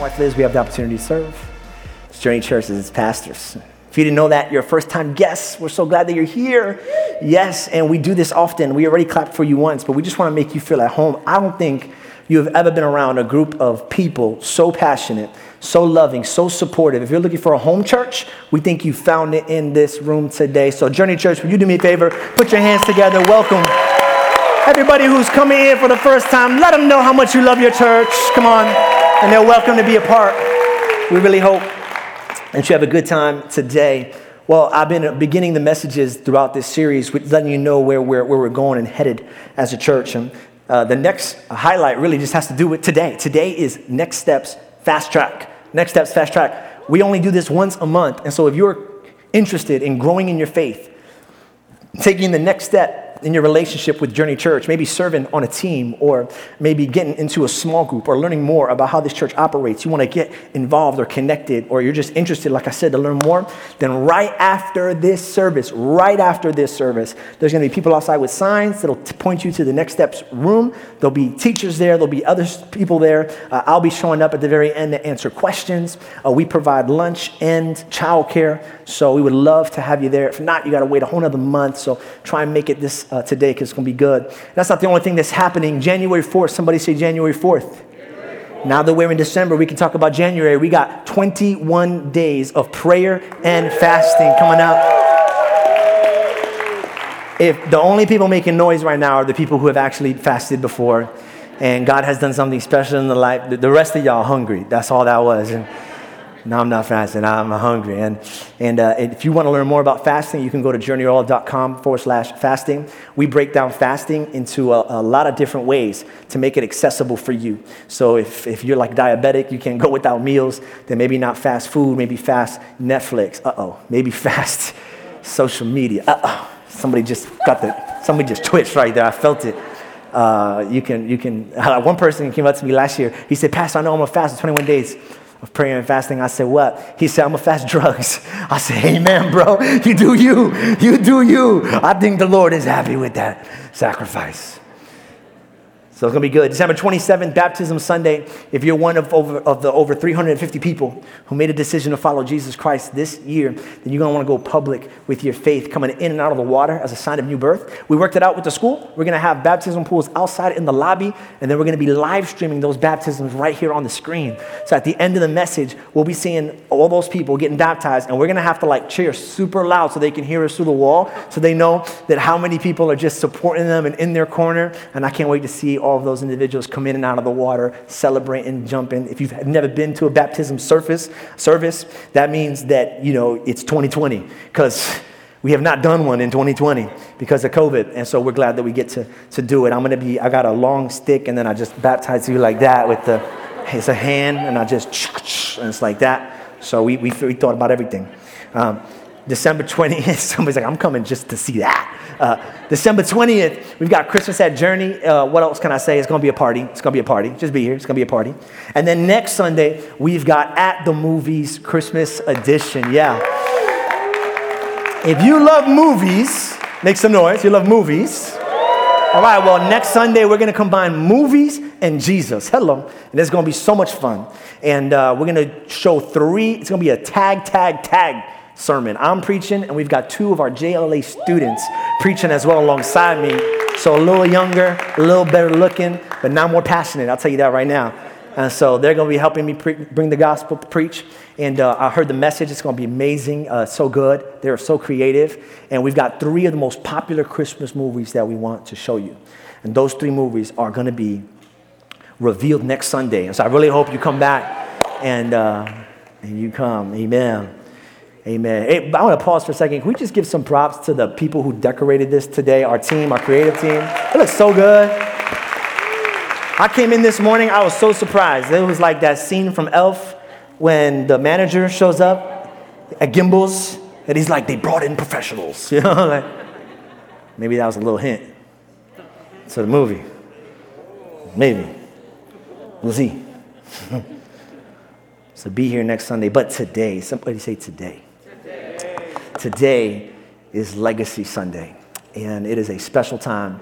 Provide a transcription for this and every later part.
Wife Liz, we have the opportunity to serve. It's Journey Church as its pastors. If you didn't know that, you're a first time guest. We're so glad that you're here. Yes, and we do this often. We already clapped for you once, but we just want to make you feel at home. I don't think you have ever been around a group of people so passionate, so loving, so supportive. If you're looking for a home church, we think you found it in this room today. So, Journey Church, will you do me a favor? Put your hands together. Welcome. Everybody who's coming in for the first time, let them know how much you love your church. Come on and they're welcome to be a part. We really hope that you have a good time today. Well, I've been beginning the messages throughout this series, letting you know where we're, where we're going and headed as a church. And uh, the next highlight really just has to do with today. Today is Next Steps Fast Track. Next Steps Fast Track. We only do this once a month. And so if you're interested in growing in your faith, taking the next step, in your relationship with Journey Church, maybe serving on a team or maybe getting into a small group or learning more about how this church operates, you want to get involved or connected, or you're just interested, like I said, to learn more, then right after this service, right after this service, there's going to be people outside with signs that'll point you to the next steps room. There'll be teachers there, there'll be other people there. Uh, I'll be showing up at the very end to answer questions. Uh, we provide lunch and childcare, so we would love to have you there. If not, you got to wait a whole other month, so try and make it this uh, today because it's going to be good. That's not the only thing that's happening. January 4th, somebody say January 4th. Now that we're in December, we can talk about January. We got 21 days of prayer and fasting coming up. If the only people making noise right now are the people who have actually fasted before, and God has done something special in the life, the rest of y'all hungry. That's all that was. No, I'm not fasting. I'm hungry. And, and uh, if you want to learn more about fasting, you can go to journeyorl.com forward slash fasting. We break down fasting into a, a, lot of different ways to make it accessible for you. So if, if you're like diabetic, you can't go without meals, then maybe not fast food, maybe fast Netflix. Uh oh. Maybe fast social media. Uh oh. Somebody just got the, somebody just twitched right there. I felt it. Uh, you can, you can, one person came up to me last year. He said, Pastor, I know I'm going to fast for 21 days of prayer and fasting. I said, What? He said, I'm gonna fast drugs. I said, Amen, bro. You do you. You do you. I think the Lord is happy with that sacrifice. So it's going to be good. December 27th, Baptism Sunday. If you're one of, over, of the over 350 people who made a decision to follow Jesus Christ this year, then you're going to want to go public with your faith coming in and out of the water as a sign of new birth. We worked it out with the school. We're going to have baptism pools outside in the lobby, and then we're going to be live streaming those baptisms right here on the screen. So at the end of the message, we'll be seeing all those people getting baptized, and we're going to have to like cheer super loud so they can hear us through the wall, so they know that how many people are just supporting them and in their corner. And I can't wait to see all all of those individuals come in and out of the water, celebrating, jumping. If you've never been to a baptism service, service, that means that, you know, it's 2020 because we have not done one in 2020 because of COVID. And so we're glad that we get to, to do it. I'm going to be, I got a long stick and then I just baptize you like that with the, it's a hand and I just, and it's like that. So we, we, we thought about everything. Um, December 20th, somebody's like, I'm coming just to see that. Uh, December 20th, we've got Christmas at Journey. Uh, what else can I say? It's going to be a party. It's going to be a party. Just be here. It's going to be a party. And then next Sunday, we've got At the Movies Christmas Edition. Yeah. If you love movies, make some noise. You love movies. All right, well, next Sunday, we're going to combine movies and Jesus. Hello. And it's going to be so much fun. And uh, we're going to show three, it's going to be a tag, tag, tag sermon. I'm preaching, and we've got two of our JLA students preaching as well alongside me. So a little younger, a little better looking, but now more passionate. I'll tell you that right now. And so they're going to be helping me pre- bring the gospel, to preach. And uh, I heard the message. It's going to be amazing, uh, so good. They're so creative. And we've got three of the most popular Christmas movies that we want to show you. And those three movies are going to be revealed next Sunday. And so I really hope you come back and, uh, and you come. Amen. Amen. Hey, I want to pause for a second. Can we just give some props to the people who decorated this today, our team, our creative team? It looks so good. I came in this morning, I was so surprised. It was like that scene from Elf when the manager shows up at Gimbels and he's like, they brought in professionals. You know, like, maybe that was a little hint to the movie. Maybe. We'll see. so be here next Sunday. But today, somebody say today. Today, is Legacy Sunday. And it is a special time,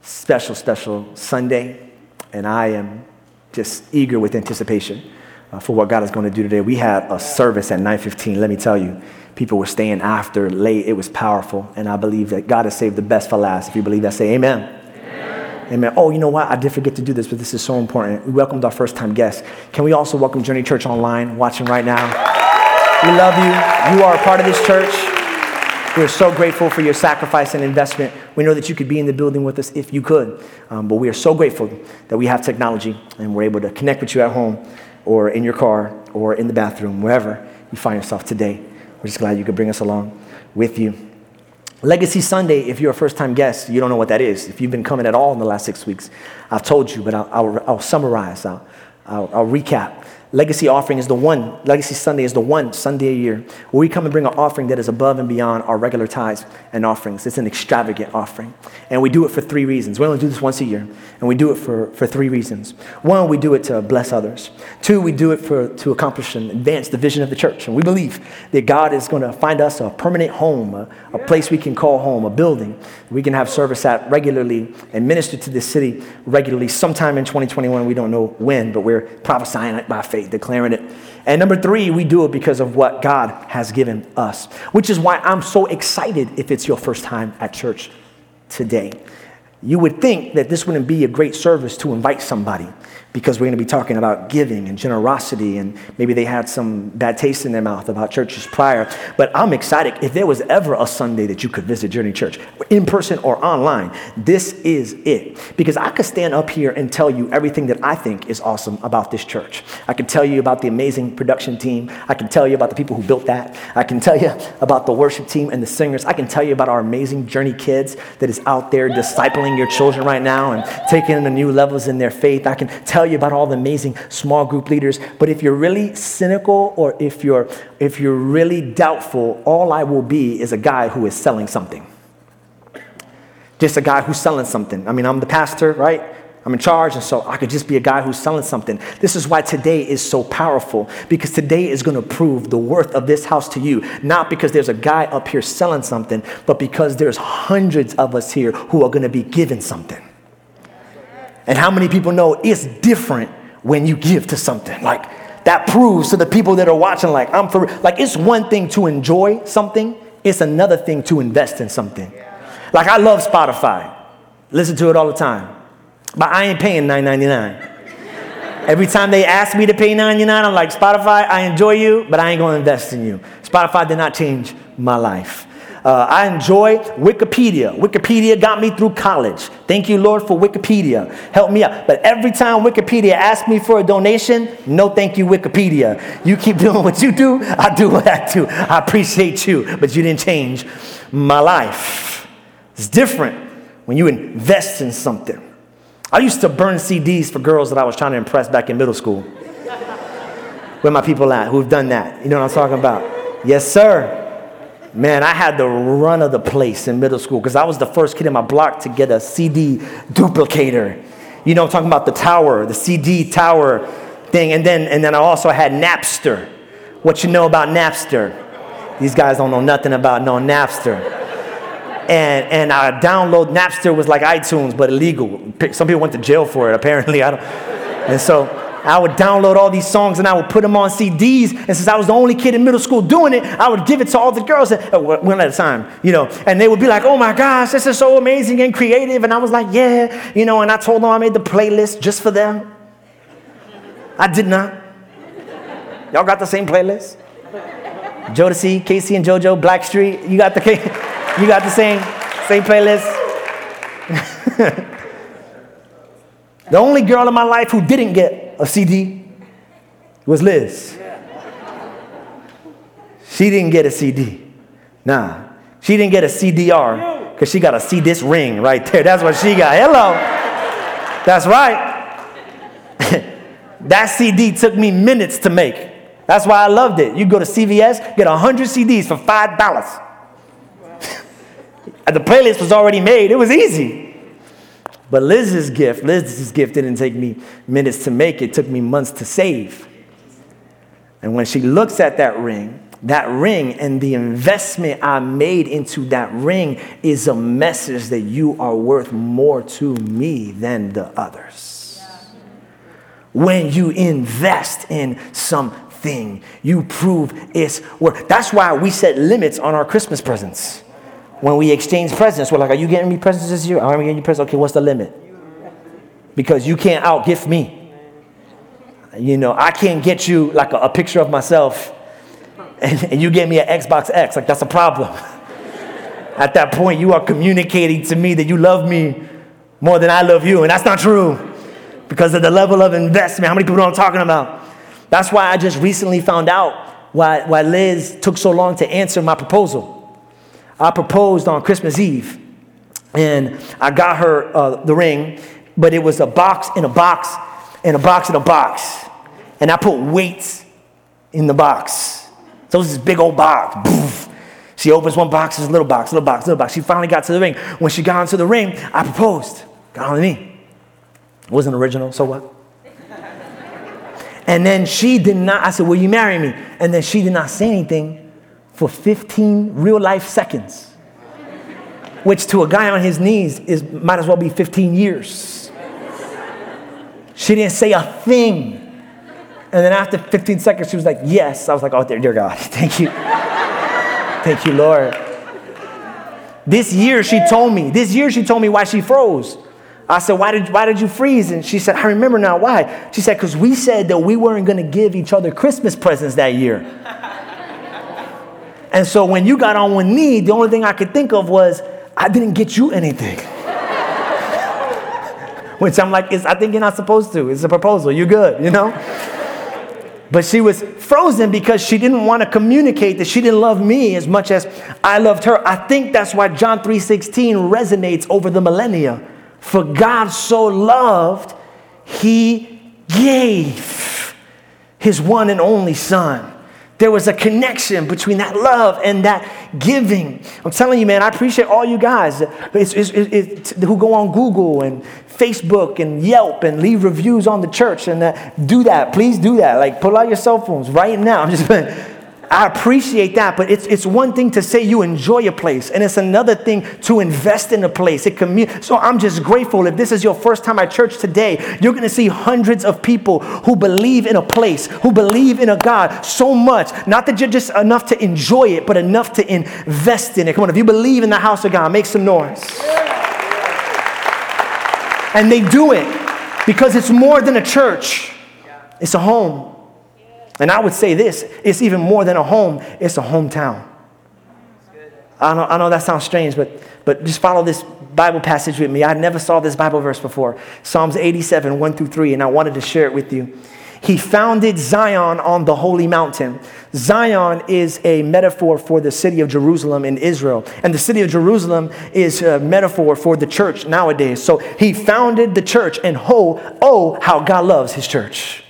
special, special Sunday. And I am just eager with anticipation uh, for what God is going to do today. We had a service at 9:15. Let me tell you, people were staying after late. It was powerful, and I believe that God has saved the best for last. If you believe that, say Amen. Amen. amen. Oh, you know what? I did forget to do this, but this is so important. We welcomed our first-time guest. Can we also welcome Journey Church Online, watching right now? We love you. You are a part of this church. We're so grateful for your sacrifice and investment. We know that you could be in the building with us if you could, um, but we are so grateful that we have technology and we're able to connect with you at home or in your car or in the bathroom, wherever you find yourself today. We're just glad you could bring us along with you. Legacy Sunday, if you're a first time guest, you don't know what that is. If you've been coming at all in the last six weeks, I've told you, but I'll, I'll, I'll summarize, I'll, I'll, I'll recap. Legacy offering is the one, Legacy Sunday is the one Sunday a year where we come and bring an offering that is above and beyond our regular tithes and offerings. It's an extravagant offering. And we do it for three reasons. We only do this once a year, and we do it for, for three reasons. One, we do it to bless others. Two, we do it for, to accomplish and advance the vision of the church. And we believe that God is going to find us a permanent home, a, a place we can call home, a building we can have service at regularly and minister to this city regularly sometime in 2021. We don't know when, but we're prophesying it by faith declaring it. And number three, we do it because of what God has given us, which is why I'm so excited if it's your first time at church today. You would think that this wouldn't be a great service to invite somebody because we're going to be talking about giving and generosity, and maybe they had some bad taste in their mouth about churches prior. But I'm excited. If there was ever a Sunday that you could visit Journey Church, in person or online, this is it. Because I could stand up here and tell you everything that I think is awesome about this church. I can tell you about the amazing production team. I can tell you about the people who built that. I can tell you about the worship team and the singers. I can tell you about our amazing Journey kids that is out there discipling your children right now and taking them to new levels in their faith. I can tell tell you about all the amazing small group leaders, but if you're really cynical or if you're, if you're really doubtful, all I will be is a guy who is selling something. Just a guy who's selling something. I mean, I'm the pastor, right? I'm in charge, and so I could just be a guy who's selling something. This is why today is so powerful, because today is going to prove the worth of this house to you. Not because there's a guy up here selling something, but because there's hundreds of us here who are going to be given something. And how many people know it's different when you give to something? Like that proves to the people that are watching, like, I'm for like it's one thing to enjoy something, it's another thing to invest in something. Like I love Spotify. Listen to it all the time. But I ain't paying $9.99. Every time they ask me to pay $9.99, I'm like, Spotify, I enjoy you, but I ain't gonna invest in you. Spotify did not change my life. Uh, I enjoy Wikipedia. Wikipedia got me through college. Thank you, Lord, for Wikipedia. Help me out. But every time Wikipedia asks me for a donation, no thank you, Wikipedia. You keep doing what you do, I do what I do. I appreciate you, but you didn't change my life. It's different when you invest in something. I used to burn CDs for girls that I was trying to impress back in middle school. Where my people at who've done that? You know what I'm talking about? Yes, sir. Man, I had the run of the place in middle school because I was the first kid in my block to get a CD duplicator. You know, I'm talking about the tower, the CD tower thing. And then, and then I also had Napster. What you know about Napster? These guys don't know nothing about no Napster. And, and I download Napster was like iTunes, but illegal. Some people went to jail for it, apparently. I don't. And so I would download all these songs and I would put them on CDs. And since I was the only kid in middle school doing it, I would give it to all the girls at, uh, one at a time, you know. And they would be like, oh my gosh, this is so amazing and creative. And I was like, yeah, you know. And I told them I made the playlist just for them. I did not. Y'all got the same playlist? Jodeci, K-Ci and JoJo, Blackstreet, you got the you got the same same playlist. the only girl in my life who didn't get a CD was Liz. She didn't get a CD. Nah. She didn't get a CDR because she got a see this ring right there. That's what she got. Hello. That's right. that CD took me minutes to make. That's why I loved it. You go to CVS, get 100 CDs for $5. the playlist was already made, it was easy. But Liz's gift, Liz's gift didn't take me minutes to make, it took me months to save. And when she looks at that ring, that ring and the investment I made into that ring is a message that you are worth more to me than the others. When you invest in something, you prove it's worth. That's why we set limits on our Christmas presents. When we exchange presents, we're like, "Are you getting me presents this year? I'm getting you presents. Okay, what's the limit? Because you can't outgift me. You know, I can't get you like a, a picture of myself and, and you gave me an Xbox X, like that's a problem. At that point, you are communicating to me that you love me more than I love you, and that's not true because of the level of investment. How many people know I'm talking about? That's why I just recently found out why, why Liz took so long to answer my proposal. I proposed on Christmas Eve, and I got her uh, the ring, but it was a box in a box, in a box in a box. And I put weights in the box. So it was this big old box. Boof. She opens one box, a little box, little box, little box. She finally got to the ring. When she got into the ring, I proposed. Got on me. It wasn't original, so what? and then she did not, I said, Will you marry me? And then she did not say anything for 15 real life seconds, which to a guy on his knees is, might as well be 15 years. She didn't say a thing. And then after 15 seconds, she was like, Yes. I was like, Oh, dear God, thank you. thank you, Lord. This year, she told me, this year, she told me why she froze. I said, why did, why did you freeze? And she said, I remember now why. She said, Because we said that we weren't going to give each other Christmas presents that year. And so when you got on one knee, the only thing I could think of was, I didn't get you anything. Which I'm like, I think you're not supposed to. It's a proposal. You're good, you know? But she was frozen because she didn't want to communicate that she didn't love me as much as I loved her. I think that's why John 3:16 resonates over the millennia. For God so loved, he gave his one and only son. There was a connection between that love and that giving. I'm telling you, man, I appreciate all you guys it's, it's, it's, who go on Google and Facebook and Yelp and leave reviews on the church and that, do that. Please do that. Like, pull out your cell phones right now. I'm just I appreciate that, but it's, it's one thing to say you enjoy a place, and it's another thing to invest in a place. It so I'm just grateful. If this is your first time at church today, you're going to see hundreds of people who believe in a place, who believe in a God so much. Not that you're just enough to enjoy it, but enough to invest in it. Come on, if you believe in the house of God, make some noise. And they do it because it's more than a church, it's a home. And I would say this it's even more than a home, it's a hometown. I know, I know that sounds strange, but, but just follow this Bible passage with me. I never saw this Bible verse before Psalms 87, 1 through 3, and I wanted to share it with you. He founded Zion on the holy mountain. Zion is a metaphor for the city of Jerusalem in Israel. And the city of Jerusalem is a metaphor for the church nowadays. So he founded the church, and ho, oh, how God loves his church.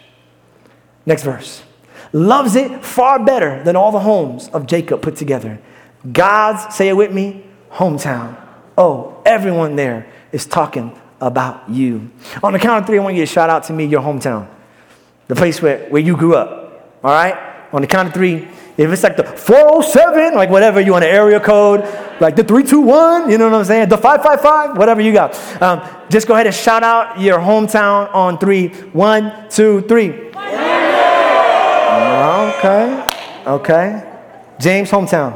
Next verse. Loves it far better than all the homes of Jacob put together. God's, say it with me, hometown. Oh, everyone there is talking about you. On the count of three, I want you to shout out to me your hometown the place where, where you grew up. All right? On the count of three, if it's like the 407, like whatever you want, an area code, like the 321, you know what I'm saying? The 555, whatever you got. Um, just go ahead and shout out your hometown on three. One, two, three. Okay, okay. James, hometown.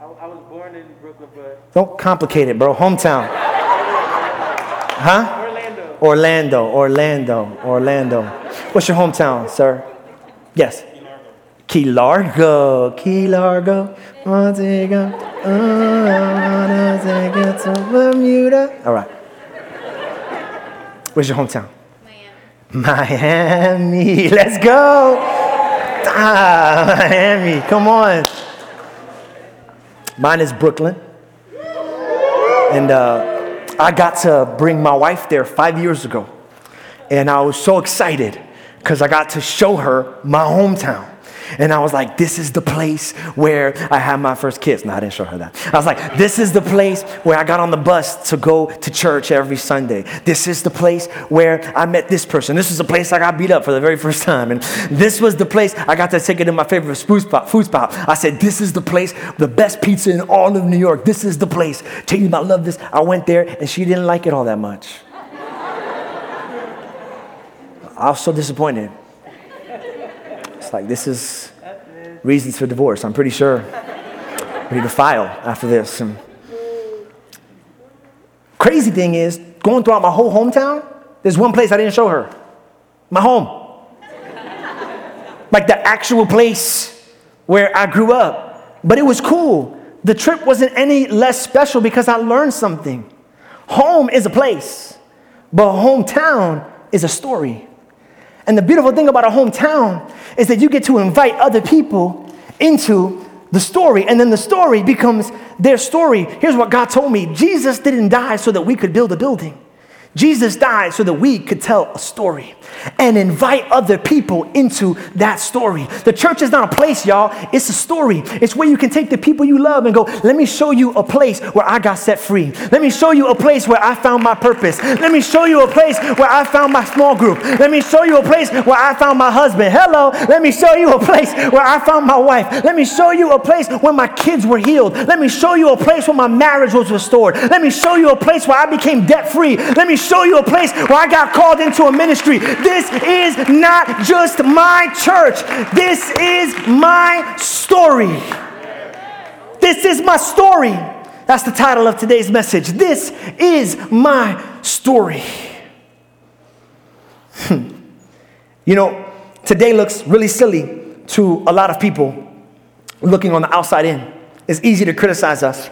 I, I was born in Brooklyn, but. Don't complicate it, bro. Hometown. Huh? Orlando. Orlando, Orlando, Orlando. What's your hometown, sir? Yes. Key Largo, Key Largo. Montego, Montego to Bermuda. All right. Where's your hometown? Miami. Miami. Let's go. Ah, Miami. Come on. Mine is Brooklyn. And uh, I got to bring my wife there five years ago. And I was so excited because I got to show her my hometown. And I was like, this is the place where I had my first kiss. No, I didn't show her that. I was like, this is the place where I got on the bus to go to church every Sunday. This is the place where I met this person. This is the place I got beat up for the very first time. And this was the place I got to take it to my favorite food spot, food spot. I said, this is the place, the best pizza in all of New York. This is the place. You about love this. I went there and she didn't like it all that much. I was so disappointed. Like, this is reasons for divorce. I'm pretty sure. Ready to file after this. And crazy thing is, going throughout my whole hometown, there's one place I didn't show her my home. like the actual place where I grew up. But it was cool. The trip wasn't any less special because I learned something. Home is a place, but hometown is a story. And the beautiful thing about a hometown is that you get to invite other people into the story, and then the story becomes their story. Here's what God told me. Jesus didn't die so that we could build a building, Jesus died so that we could tell a story and invite other people into that story. The church is not a place, y'all. It's a story. It's where you can take the people you love and go, let me show you a place where I got set free. Let me show you a place where I found my purpose. Let me show you a place where I found my small group. Let me show you a place where I found my husband. Hello. Let me show you a place where I found my wife. Let me show you a place where my kids were healed. Let me show you a place where my marriage was restored. Let me show you a place where I became debt free. Let me show you a place where I got called into a ministry. This is not just my church, this is my story. This is my story. That's the title of today's message. This is my story. Hmm. you know, today looks really silly to a lot of people looking on the outside in. It's easy to criticize us.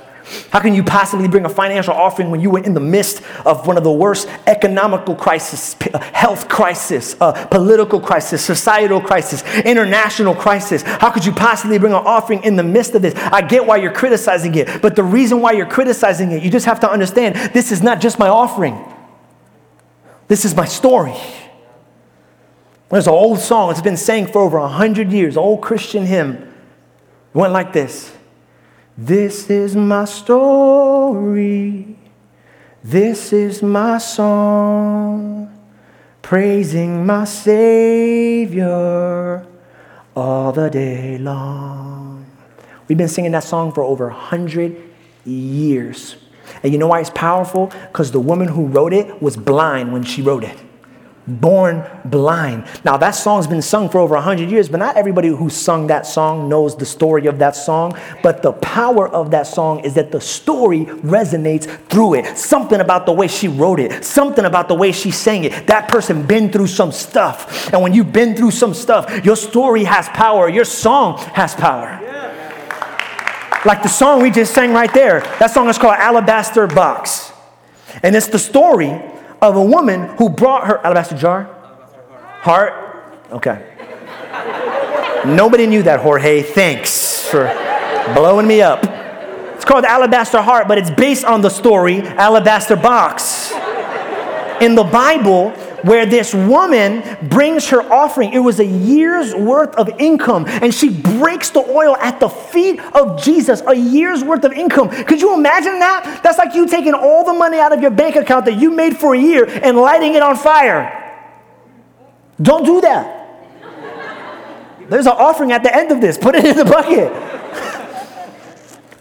How can you possibly bring a financial offering when you were in the midst of one of the worst economical crisis, uh, health crisis, uh, political crisis, societal crisis, international crisis? How could you possibly bring an offering in the midst of this? I get why you're criticizing it, but the reason why you're criticizing it, you just have to understand this is not just my offering. This is my story. There's an old song, it's been sang for over a hundred years, old Christian hymn. It went like this. This is my story. This is my song, praising my Savior all the day long. We've been singing that song for over a hundred years. And you know why it's powerful? Because the woman who wrote it was blind when she wrote it born blind. Now, that song's been sung for over 100 years, but not everybody who sung that song knows the story of that song. But the power of that song is that the story resonates through it. Something about the way she wrote it, something about the way she sang it. That person been through some stuff. And when you've been through some stuff, your story has power, your song has power. Like the song we just sang right there. That song is called Alabaster Box. And it's the story of a woman who brought her alabaster jar? Heart? Okay. Nobody knew that, Jorge. Thanks for blowing me up. It's called Alabaster Heart, but it's based on the story Alabaster Box. In the Bible, where this woman brings her offering. It was a year's worth of income, and she breaks the oil at the feet of Jesus. A year's worth of income. Could you imagine that? That's like you taking all the money out of your bank account that you made for a year and lighting it on fire. Don't do that. There's an offering at the end of this. Put it in the bucket.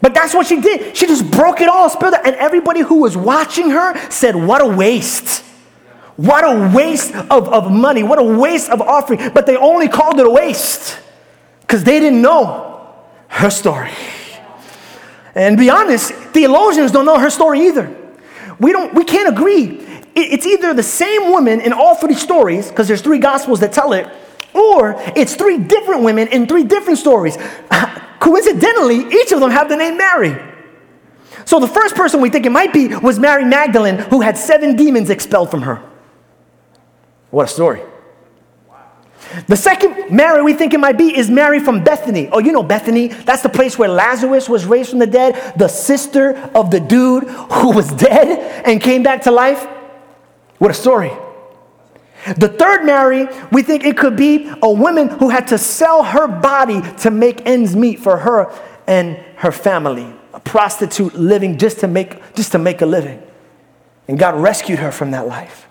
But that's what she did. She just broke it all, spilled it, and everybody who was watching her said, What a waste. What a waste of, of money. What a waste of offering. But they only called it a waste because they didn't know her story. And be honest, theologians don't know her story either. We, don't, we can't agree. It's either the same woman in all three stories, because there's three gospels that tell it, or it's three different women in three different stories. Coincidentally, each of them have the name Mary. So the first person we think it might be was Mary Magdalene, who had seven demons expelled from her. What a story. The second Mary we think it might be is Mary from Bethany. Oh, you know Bethany? That's the place where Lazarus was raised from the dead, the sister of the dude who was dead and came back to life. What a story. The third Mary, we think it could be a woman who had to sell her body to make ends meet for her and her family, a prostitute living just to make, just to make a living. And God rescued her from that life.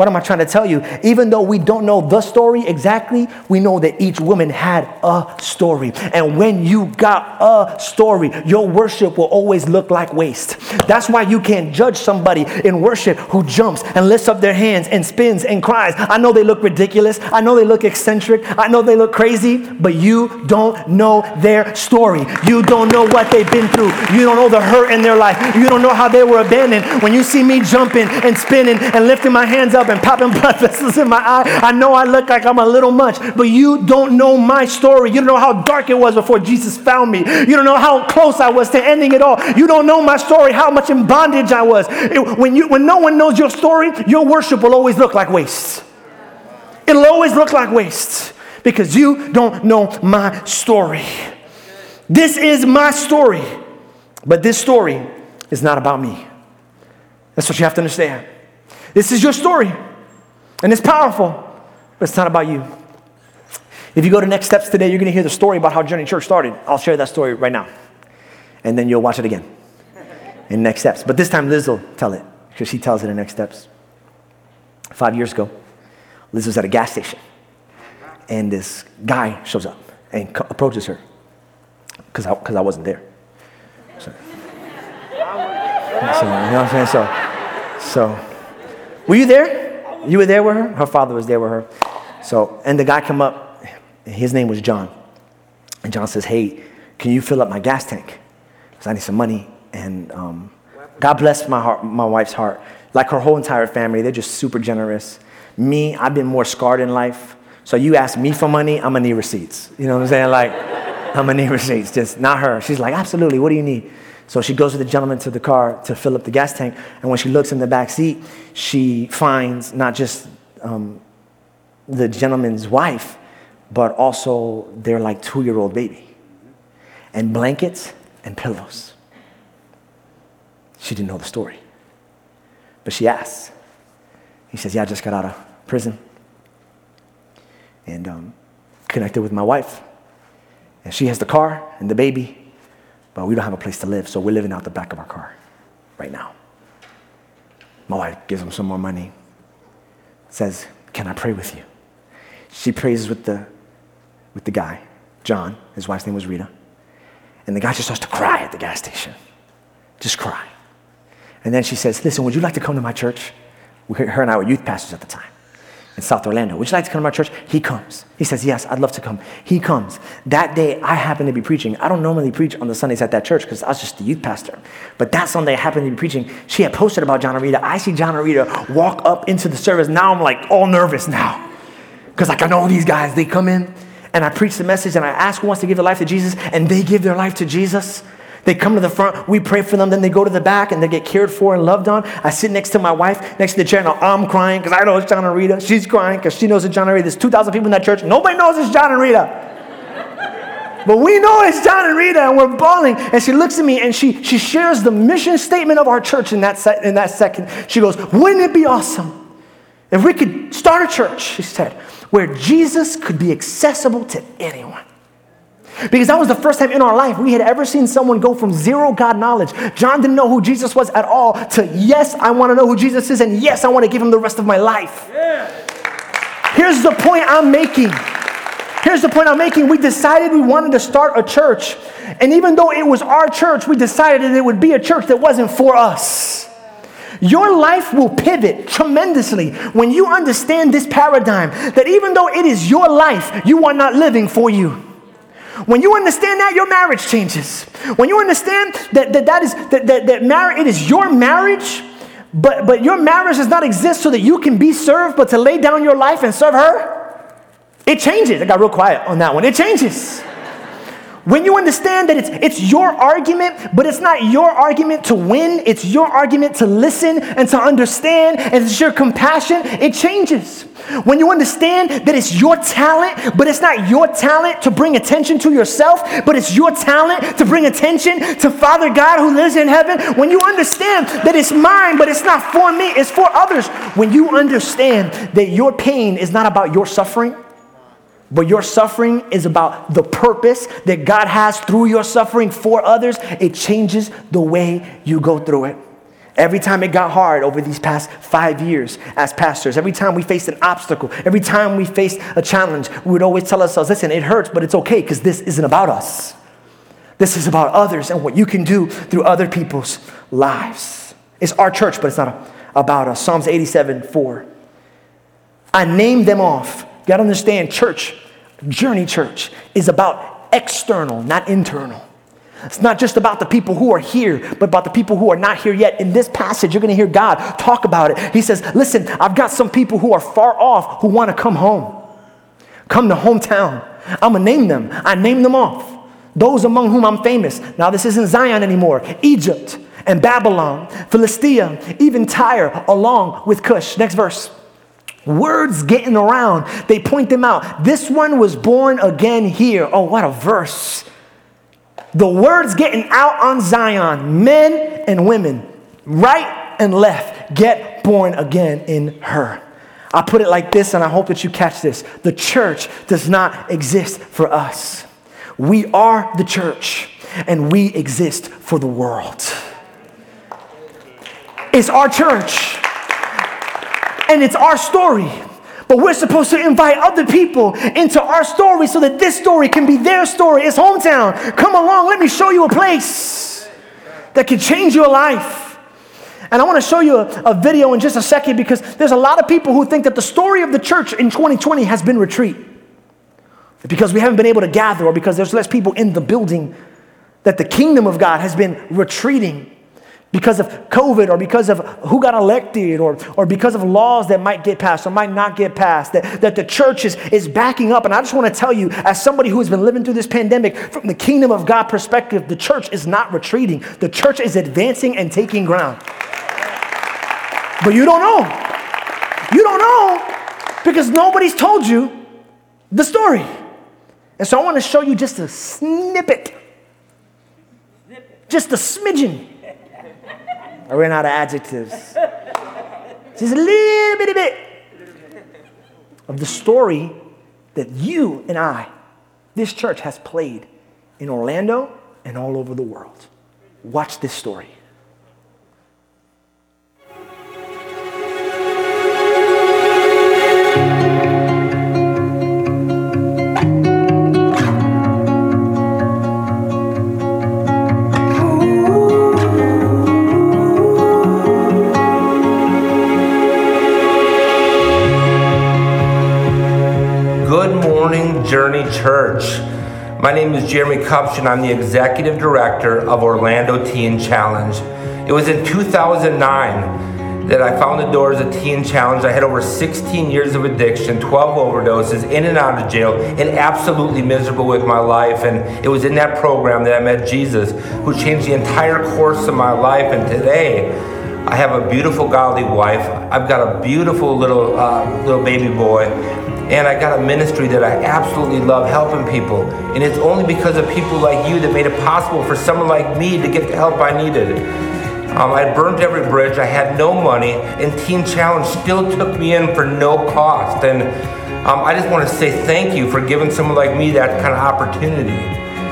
What am I trying to tell you? Even though we don't know the story exactly, we know that each woman had a story. And when you got a story, your worship will always look like waste. That's why you can't judge somebody in worship who jumps and lifts up their hands and spins and cries. I know they look ridiculous. I know they look eccentric. I know they look crazy, but you don't know their story. You don't know what they've been through. You don't know the hurt in their life. You don't know how they were abandoned. When you see me jumping and spinning and lifting my hands up and popping blood vessels in my eye. I know I look like I'm a little much, but you don't know my story. You don't know how dark it was before Jesus found me. You don't know how close I was to ending it all. You don't know my story, how much in bondage I was. It, when, you, when no one knows your story, your worship will always look like waste. It'll always look like waste because you don't know my story. This is my story, but this story is not about me. That's what you have to understand. This is your story. And it's powerful, but it's not about you. If you go to Next Steps today, you're going to hear the story about how Journey Church started. I'll share that story right now. And then you'll watch it again in Next Steps. But this time, Liz will tell it because she tells it in Next Steps. Five years ago, Liz was at a gas station. And this guy shows up and co- approaches her because I, cause I wasn't there. So, so, you know what I'm saying? So, so, were you there? You were there with her? Her father was there with her. So, and the guy come up, his name was John. And John says, hey, can you fill up my gas tank? Because I need some money. And um, God bless my, heart, my wife's heart. Like her whole entire family, they're just super generous. Me, I've been more scarred in life. So you ask me for money, I'm gonna need receipts. You know what I'm saying? Like, I'm gonna need receipts, just not her. She's like, absolutely, what do you need? So she goes with the gentleman to the car to fill up the gas tank. And when she looks in the back seat, she finds not just um, the gentleman's wife, but also their like two year old baby, and blankets and pillows. She didn't know the story, but she asks. He says, Yeah, I just got out of prison and um, connected with my wife. And she has the car and the baby, but we don't have a place to live, so we're living out the back of our car right now. My wife gives him some more money, says, Can I pray with you? She prays with the, with the guy, John. His wife's name was Rita. And the guy just starts to cry at the gas station. Just cry. And then she says, Listen, would you like to come to my church? Her and I were youth pastors at the time in South Orlando. Would you like to come to my church? He comes. He says, Yes, I'd love to come. He comes. That day, I happen to be preaching. I don't normally preach on the Sundays at that church because I was just the youth pastor. But that Sunday, I happened to be preaching. She had posted about John and Rita. I see John and Rita walk up into the service. Now I'm like all nervous now because like I know these guys. They come in and I preach the message and I ask who wants to give their life to Jesus and they give their life to Jesus. They come to the front, we pray for them, then they go to the back and they get cared for and loved on. I sit next to my wife, next to the chair, and I'm crying because I know it's John and Rita. She's crying because she knows it's John and Rita. There's 2,000 people in that church. Nobody knows it's John and Rita. But we know it's John and Rita, and we're bawling. And she looks at me and she, she shares the mission statement of our church in that, se- in that second. She goes, Wouldn't it be awesome if we could start a church, she said, where Jesus could be accessible to anyone? Because that was the first time in our life we had ever seen someone go from zero God knowledge. John didn't know who Jesus was at all to yes, I want to know who Jesus is, and yes, I want to give him the rest of my life. Yeah. Here's the point I'm making. Here's the point I'm making. We decided we wanted to start a church, and even though it was our church, we decided it would be a church that wasn't for us. Your life will pivot tremendously when you understand this paradigm that even though it is your life, you are not living for you. When you understand that, your marriage changes. When you understand that that, that is that, that, that marriage, it is your marriage, but but your marriage does not exist so that you can be served, but to lay down your life and serve her, it changes. I got real quiet on that one. It changes. When you understand that it's, it's your argument, but it's not your argument to win, it's your argument to listen and to understand, and it's your compassion, it changes. When you understand that it's your talent, but it's not your talent to bring attention to yourself, but it's your talent to bring attention to Father God who lives in heaven, when you understand that it's mine, but it's not for me, it's for others, when you understand that your pain is not about your suffering, but your suffering is about the purpose that God has through your suffering for others, it changes the way you go through it. Every time it got hard over these past five years as pastors, every time we faced an obstacle, every time we faced a challenge, we would always tell ourselves, listen, it hurts, but it's okay because this isn't about us. This is about others and what you can do through other people's lives. It's our church, but it's not about us. Psalms 87 4. I named them off you got to understand, church, Journey Church, is about external, not internal. It's not just about the people who are here, but about the people who are not here yet. In this passage, you're going to hear God talk about it. He says, Listen, I've got some people who are far off who want to come home, come to hometown. I'm going to name them. I name them off. Those among whom I'm famous. Now, this isn't Zion anymore. Egypt and Babylon, Philistia, even Tyre, along with Cush. Next verse. Words getting around. They point them out. This one was born again here. Oh, what a verse. The words getting out on Zion, men and women, right and left, get born again in her. I put it like this, and I hope that you catch this. The church does not exist for us. We are the church, and we exist for the world. It's our church and it's our story. But we're supposed to invite other people into our story so that this story can be their story. It's hometown. Come along, let me show you a place that can change your life. And I want to show you a, a, video in just a second because there's a lot of people who think that the story of the church in 2020 has been retreat. Because we haven't been able to gather or because there's less people in the building, that the kingdom of God has been retreating because of COVID or because of who got elected or, or because of laws that might get passed or might not get passed, that, that the church is, is backing up. And I just want to tell you, as somebody who has been living through this pandemic, from the kingdom of God perspective, the church is not retreating, the church is advancing and taking ground. But you don't know. You don't know because nobody's told you the story. And so I want to show you just a snippet, just a smidgen I ran out of adjectives. Just a little bitty bit of the story that you and I, this church, has played in Orlando and all over the world. Watch this story. Church. My name is Jeremy Kupch, and I'm the Executive Director of Orlando Teen Challenge. It was in 2009 that I found the doors of Teen Challenge. I had over 16 years of addiction, 12 overdoses, in and out of jail, and absolutely miserable with my life. And it was in that program that I met Jesus, who changed the entire course of my life. And today, I have a beautiful, godly wife. I've got a beautiful little uh, little baby boy, and I got a ministry that I absolutely love helping people. And it's only because of people like you that made it possible for someone like me to get the help I needed. Um, I burned every bridge, I had no money, and Teen Challenge still took me in for no cost. And um, I just want to say thank you for giving someone like me that kind of opportunity.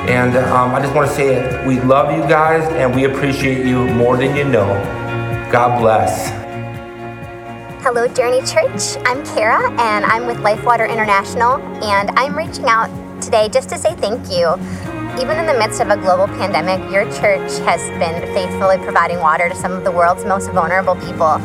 And um, I just want to say we love you guys and we appreciate you more than you know. God bless. Hello, Journey Church. I'm Kara, and I'm with Lifewater International, and I'm reaching out today just to say thank you. Even in the midst of a global pandemic, your church has been faithfully providing water to some of the world's most vulnerable people.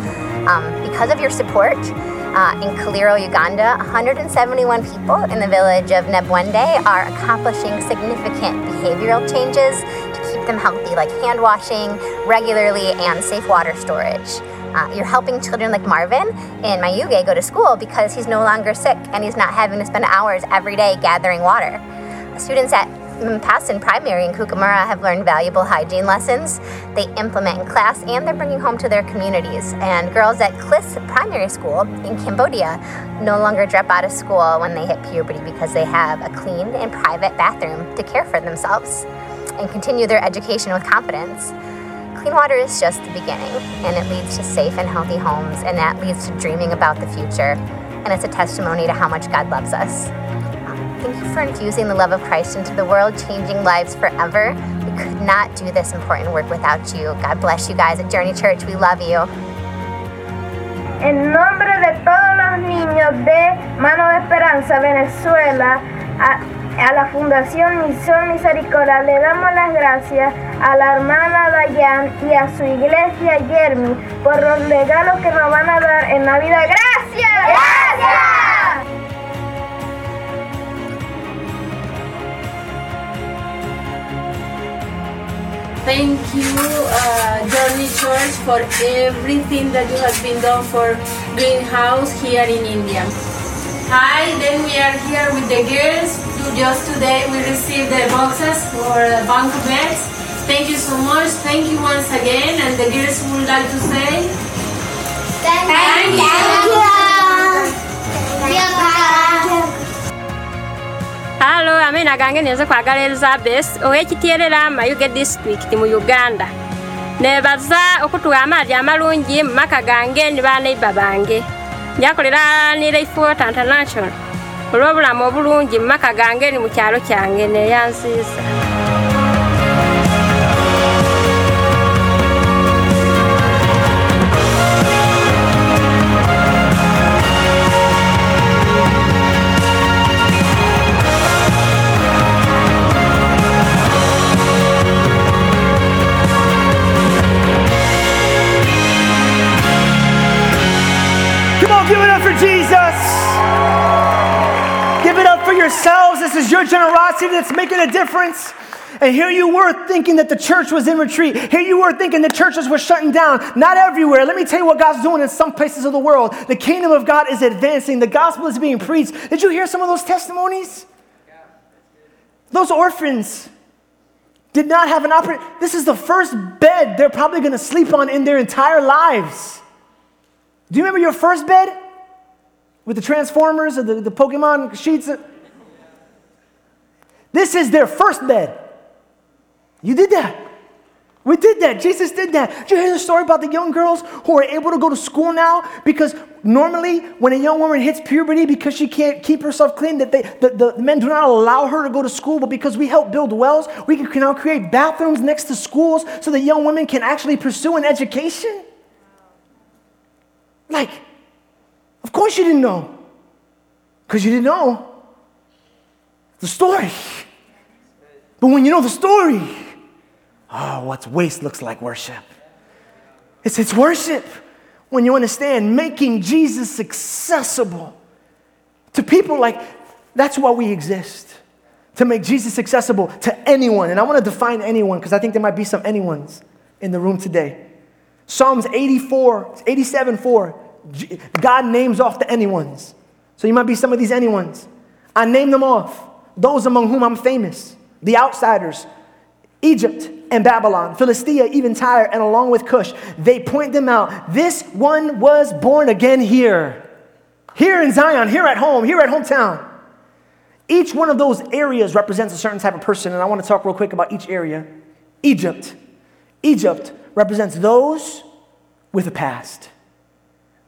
Um, because of your support, uh, in Kaliro, Uganda, 171 people in the village of Nebwende are accomplishing significant behavioral changes to keep them healthy, like hand washing regularly and safe water storage. Uh, you're helping children like Marvin in Mayuge go to school because he's no longer sick and he's not having to spend hours every day gathering water. Students at Passon Primary in Kookaburra have learned valuable hygiene lessons they implement in class and they're bringing home to their communities. And girls at Klis Primary School in Cambodia no longer drop out of school when they hit puberty because they have a clean and private bathroom to care for themselves and continue their education with confidence. Clean water is just the beginning, and it leads to safe and healthy homes, and that leads to dreaming about the future. And it's a testimony to how much God loves us. Um, thank you for infusing the love of Christ into the world, changing lives forever. We could not do this important work without you. God bless you guys at Journey Church. We love you. En nombre de todos los niños de Mano de Esperanza Venezuela, a, a la Fundación Misión Misericordia le damos las gracias a la hermana Dayan y a su iglesia Jeremy por los regalos que nos van a dar en Navidad. ¡Gracias! ¡Gracias! Thank you, uh, Journey Church, for everything that you have been done for Greenhouse here in India. Hi, then we are here with the girls. Just today we received the boxes for uh, bunk beds. Thank you so much. Thank you once again. And the girls would like to say, Thank halo amina gange nize kwagala elizabeth owekitierera mayuge district mu uganda nebaza okutuwa amaadi amalungi mu maka gange ne baneiba bange njakolera ni leifota international. Olw'obulamu obulungi mu maka gange ni mu kyalo kyange neyansiisa on, give it up for Jesus. Give it up for yourselves. This is your generosity that's making a difference. And here you were thinking that the church was in retreat. Here you were thinking the churches were shutting down. Not everywhere. Let me tell you what God's doing in some places of the world. The kingdom of God is advancing, the gospel is being preached. Did you hear some of those testimonies? Those orphans did not have an opportunity. This is the first bed they're probably going to sleep on in their entire lives. Do you remember your first bed with the Transformers and the, the Pokemon sheets? This is their first bed. You did that. We did that. Jesus did that. Did you hear the story about the young girls who are able to go to school now? Because normally, when a young woman hits puberty because she can't keep herself clean, that they, the, the men do not allow her to go to school. But because we help build wells, we can now create bathrooms next to schools so that young women can actually pursue an education. Like, of course you didn't know. Because you didn't know the story. But when you know the story, oh, what's waste looks like worship. It's, it's worship when you understand making Jesus accessible to people like that's why we exist. To make Jesus accessible to anyone. And I want to define anyone because I think there might be some anyones in the room today. Psalms 84, 87, 4. God names off the anyones. So you might be some of these anyones. I name them off. Those among whom I'm famous, the outsiders, Egypt and Babylon, Philistia, even Tyre, and along with Cush. They point them out. This one was born again here. Here in Zion, here at home, here at hometown. Each one of those areas represents a certain type of person, and I want to talk real quick about each area. Egypt. Egypt represents those with a past.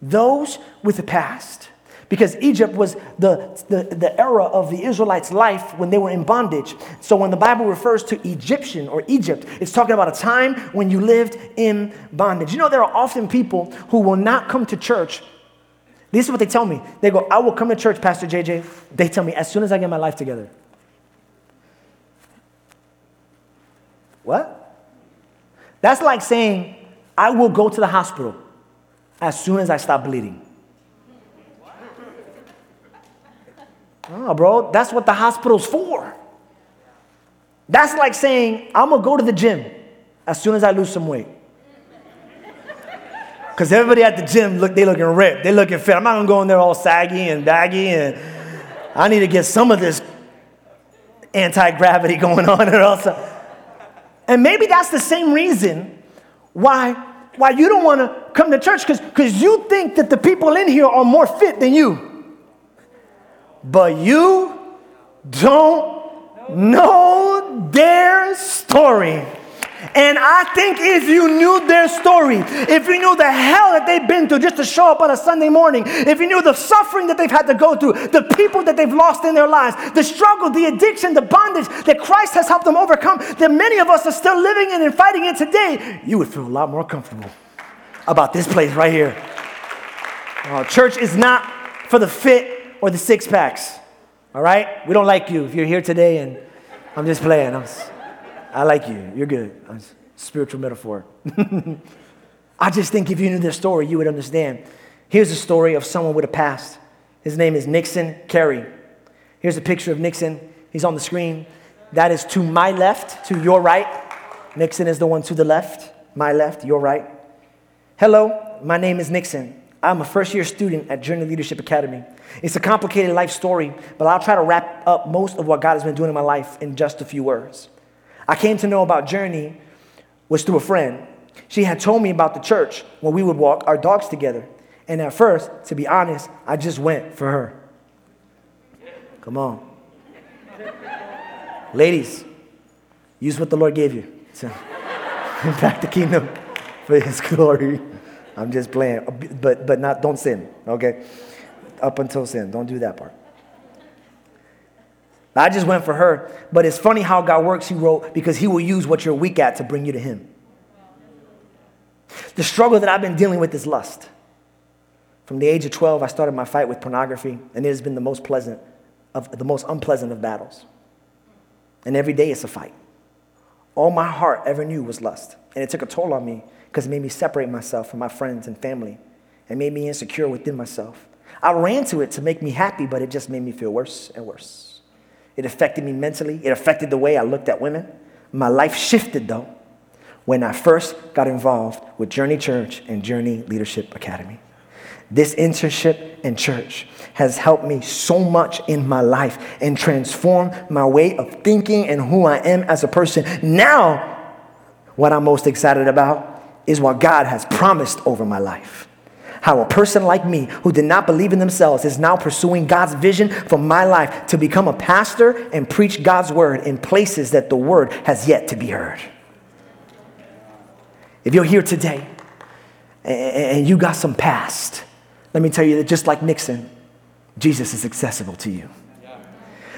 Those with the past. Because Egypt was the, the, the era of the Israelites' life when they were in bondage. So when the Bible refers to Egyptian or Egypt, it's talking about a time when you lived in bondage. You know, there are often people who will not come to church. This is what they tell me. They go, I will come to church, Pastor JJ. They tell me, as soon as I get my life together. What? That's like saying, I will go to the hospital as soon as I stop bleeding. Oh, bro, that's what the hospital's for. That's like saying, I'm gonna go to the gym as soon as I lose some weight. Because everybody at the gym, look, they looking ripped, they looking fit. I'm not gonna go in there all saggy and baggy and I need to get some of this anti gravity going on and also. And maybe that's the same reason why, why you don't want to come to church because you think that the people in here are more fit than you. But you don't know their story. And I think if you knew their story, if you knew the hell that they've been through just to show up on a Sunday morning, if you knew the suffering that they've had to go through, the people that they've lost in their lives, the struggle, the addiction, the bondage that Christ has helped them overcome, that many of us are still living in and fighting in today, you would feel a lot more comfortable about this place right here. Uh, church is not for the fit or the six packs. All right? We don't like you if you're here today and I'm just playing. I'm, I like you. You're good. Spiritual metaphor. I just think if you knew this story, you would understand. Here's a story of someone with a past. His name is Nixon Carey. Here's a picture of Nixon. He's on the screen. That is to my left, to your right. Nixon is the one to the left, my left, your right. Hello, my name is Nixon. I'm a first year student at Journey Leadership Academy. It's a complicated life story, but I'll try to wrap up most of what God has been doing in my life in just a few words. I came to know about Journey was through a friend. She had told me about the church when we would walk our dogs together. And at first, to be honest, I just went for her. Come on. Ladies, use what the Lord gave you to impact the kingdom for his glory. I'm just playing, but, but not, don't sin, okay? Up until sin, don't do that part. I just went for her. But it's funny how God works, he wrote, because he will use what you're weak at to bring you to him. The struggle that I've been dealing with is lust. From the age of 12, I started my fight with pornography, and it has been the most pleasant of the most unpleasant of battles. And every day it's a fight. All my heart ever knew was lust. And it took a toll on me because it made me separate myself from my friends and family and made me insecure within myself. I ran to it to make me happy, but it just made me feel worse and worse. It affected me mentally. It affected the way I looked at women. My life shifted, though, when I first got involved with Journey Church and Journey Leadership Academy. This internship in church has helped me so much in my life and transformed my way of thinking and who I am as a person. Now, what I'm most excited about is what God has promised over my life how a person like me who did not believe in themselves is now pursuing God's vision for my life to become a pastor and preach God's word in places that the word has yet to be heard. If you're here today and you got some past, let me tell you that just like Nixon, Jesus is accessible to you.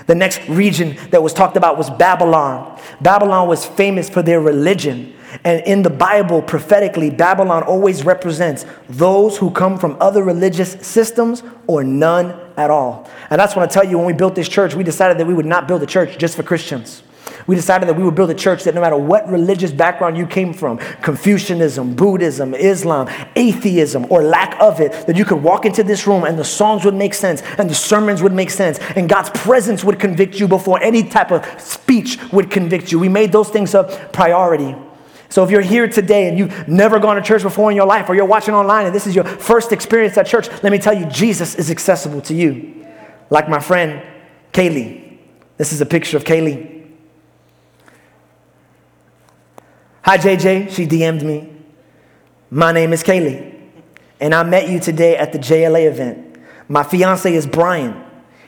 The next region that was talked about was Babylon. Babylon was famous for their religion. And in the Bible, prophetically, Babylon always represents those who come from other religious systems or none at all. And that's what I tell you when we built this church, we decided that we would not build a church just for Christians. We decided that we would build a church that no matter what religious background you came from Confucianism, Buddhism, Islam, atheism, or lack of it that you could walk into this room and the songs would make sense and the sermons would make sense and God's presence would convict you before any type of speech would convict you. We made those things a priority. So if you're here today and you've never gone to church before in your life, or you're watching online and this is your first experience at church, let me tell you, Jesus is accessible to you. Like my friend Kaylee. This is a picture of Kaylee. Hi, JJ. She DM'd me. My name is Kaylee, and I met you today at the JLA event. My fiance is Brian.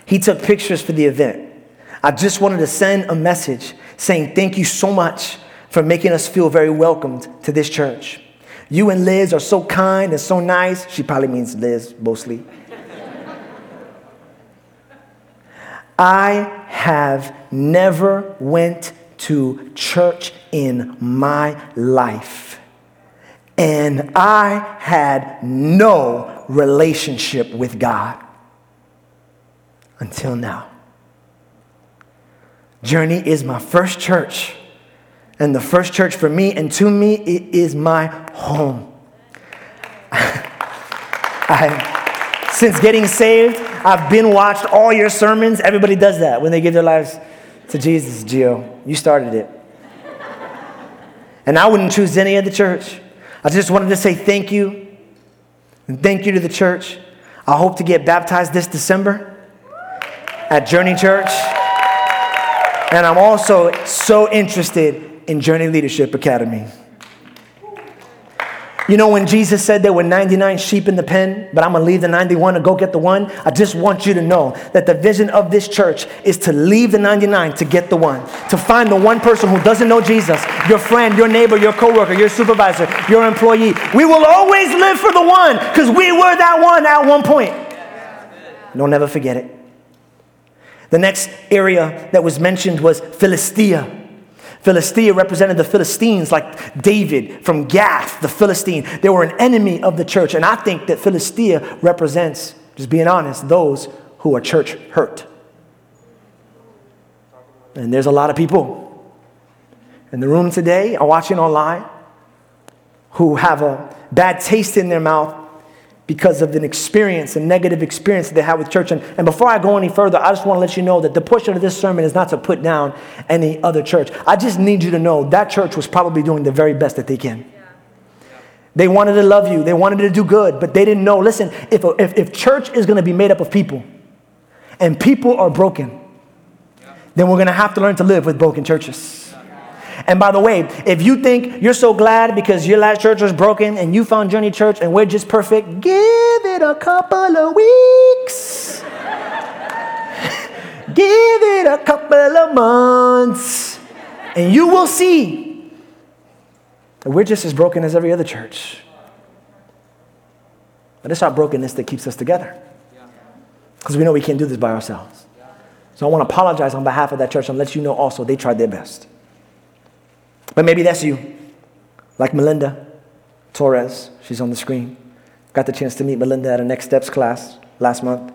He took pictures for the event. I just wanted to send a message saying thank you so much for making us feel very welcomed to this church. You and Liz are so kind and so nice. She probably means Liz mostly. I have never went to church in my life. And I had no relationship with God until now. Journey is my first church and the first church for me and to me it is my home. I, since getting saved, I've been watched all your sermons. Everybody does that when they give their lives to Jesus, Gio. You started it. And I wouldn't choose any other church. I just wanted to say thank you. And thank you to the church. I hope to get baptized this December at Journey Church. And I'm also so interested in Journey Leadership Academy. You know, when Jesus said there were 99 sheep in the pen, but I'm gonna leave the 91 and go get the one, I just want you to know that the vision of this church is to leave the 99 to get the one, to find the one person who doesn't know Jesus, your friend, your neighbor, your coworker, your supervisor, your employee. We will always live for the one because we were that one at one point. Don't ever forget it. The next area that was mentioned was Philistia. Philistia represented the Philistines, like David from Gath, the Philistine. They were an enemy of the church. And I think that Philistia represents, just being honest, those who are church hurt. And there's a lot of people in the room today or watching online who have a bad taste in their mouth because of an experience, a negative experience that they had with church. And, and before I go any further, I just want to let you know that the portion of this sermon is not to put down any other church. I just need you to know that church was probably doing the very best that they can. They wanted to love you, they wanted to do good, but they didn't know. Listen, if, if, if church is going to be made up of people and people are broken, then we're going to have to learn to live with broken churches. And by the way, if you think you're so glad because your last church was broken and you found Journey Church and we're just perfect, give it a couple of weeks. give it a couple of months. And you will see that we're just as broken as every other church. But it's our brokenness that keeps us together. Because we know we can't do this by ourselves. So I want to apologize on behalf of that church and let you know also they tried their best. But maybe that's you, like Melinda Torres. She's on the screen. Got the chance to meet Melinda at a Next Steps class last month.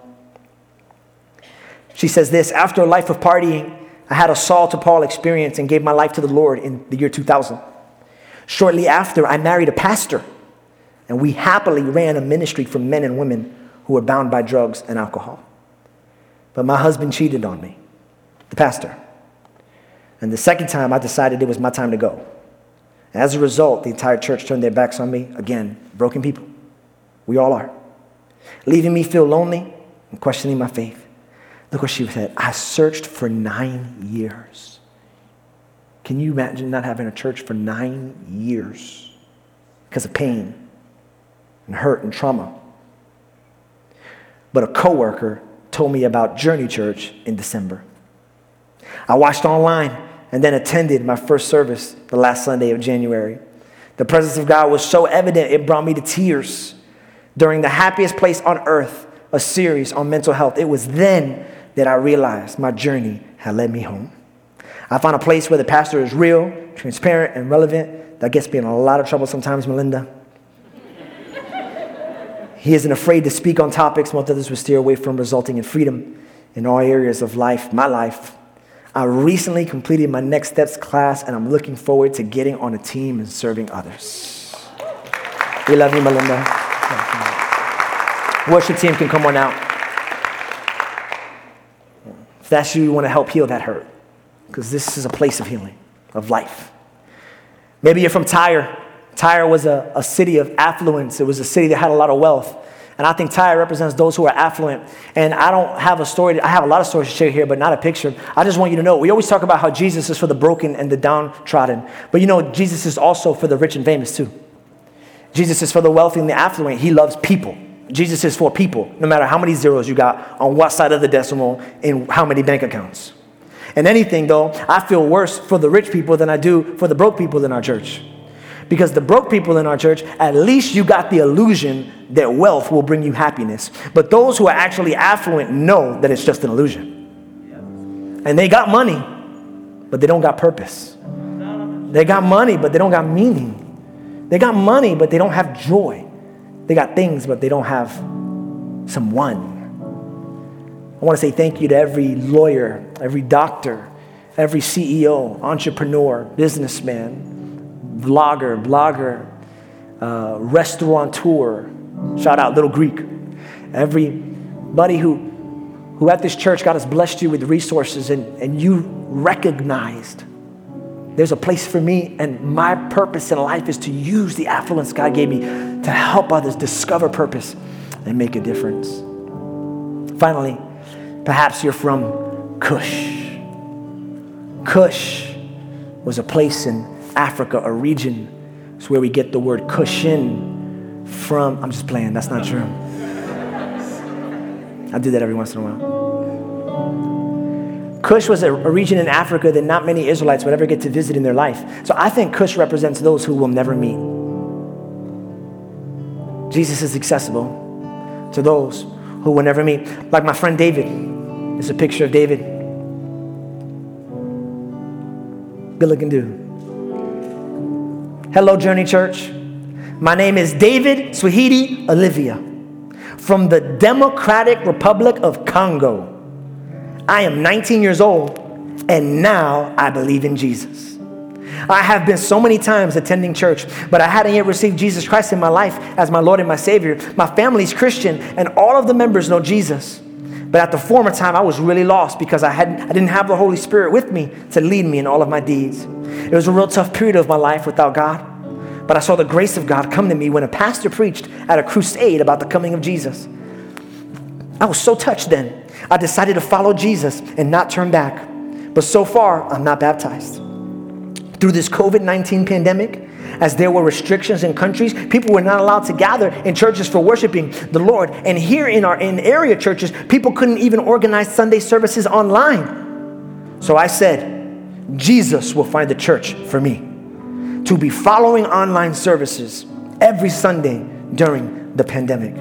She says this After a life of partying, I had a Saul to Paul experience and gave my life to the Lord in the year 2000. Shortly after, I married a pastor, and we happily ran a ministry for men and women who were bound by drugs and alcohol. But my husband cheated on me, the pastor. And the second time, I decided it was my time to go. As a result, the entire church turned their backs on me. Again, broken people. We all are. Leaving me feel lonely and questioning my faith. Look what she said. I searched for nine years. Can you imagine not having a church for nine years because of pain and hurt and trauma? But a coworker told me about Journey Church in December. I watched online and then attended my first service the last Sunday of January. The presence of God was so evident, it brought me to tears. During the happiest place on earth, a series on mental health, it was then that I realized my journey had led me home. I found a place where the pastor is real, transparent, and relevant. That gets me in a lot of trouble sometimes, Melinda. he isn't afraid to speak on topics most others would steer away from, resulting in freedom in all areas of life, my life, I recently completed my Next Steps class, and I'm looking forward to getting on a team and serving others. We love you, Melinda. Worship team can come on out. If that's you, you want to help heal that hurt, because this is a place of healing, of life. Maybe you're from Tyre. Tyre was a, a city of affluence, it was a city that had a lot of wealth. And I think Tyre represents those who are affluent. And I don't have a story, I have a lot of stories to share here, but not a picture. I just want you to know we always talk about how Jesus is for the broken and the downtrodden. But you know, Jesus is also for the rich and famous too. Jesus is for the wealthy and the affluent. He loves people. Jesus is for people, no matter how many zeros you got on what side of the decimal in how many bank accounts. And anything, though, I feel worse for the rich people than I do for the broke people in our church. Because the broke people in our church, at least you got the illusion that wealth will bring you happiness. But those who are actually affluent know that it's just an illusion. And they got money, but they don't got purpose. They got money, but they don't got meaning. They got money, but they don't have joy. They got things, but they don't have someone. I want to say thank you to every lawyer, every doctor, every CEO, entrepreneur, businessman, vlogger, blogger, uh, restaurateur. Shout out Little Greek. Everybody who, who at this church, God has blessed you with resources and, and you recognized there's a place for me, and my purpose in life is to use the affluence God gave me to help others discover purpose and make a difference. Finally, perhaps you're from Cush. Cush was a place in Africa, a region. It's where we get the word cushion from. I'm just playing, that's not true. I do that every once in a while. Cush was a, a, region in Africa that not many Israelites would ever get to visit in their life. So I think Cush represents those who will never meet. Jesus is accessible to those who will never meet. Like my friend David. It's a picture of David. Good looking dude. Hello, Journey Church. My name is David Swahidi Olivia from the Democratic Republic of Congo. I am 19 years old, and now I believe in Jesus. I have been so many times attending church, but I hadn't yet received Jesus Christ in my life as my Lord and my Savior. My family's Christian, and all of the members know Jesus. But at the former time, I was really lost because I, hadn't, I didn't have the Holy Spirit with me to lead me in all of my deeds. It was a real tough period of my life without God. But I saw the grace of God come to me when a pastor preached at a crusade about the coming of Jesus. I was so touched then. I decided to follow Jesus and not turn back. But so far, I'm not baptized. Through this COVID 19 pandemic, as there were restrictions in countries, people were not allowed to gather in churches for worshiping the Lord. And here in our in area churches, people couldn't even organize Sunday services online. So I said, Jesus will find the church for me to be following online services every Sunday during the pandemic.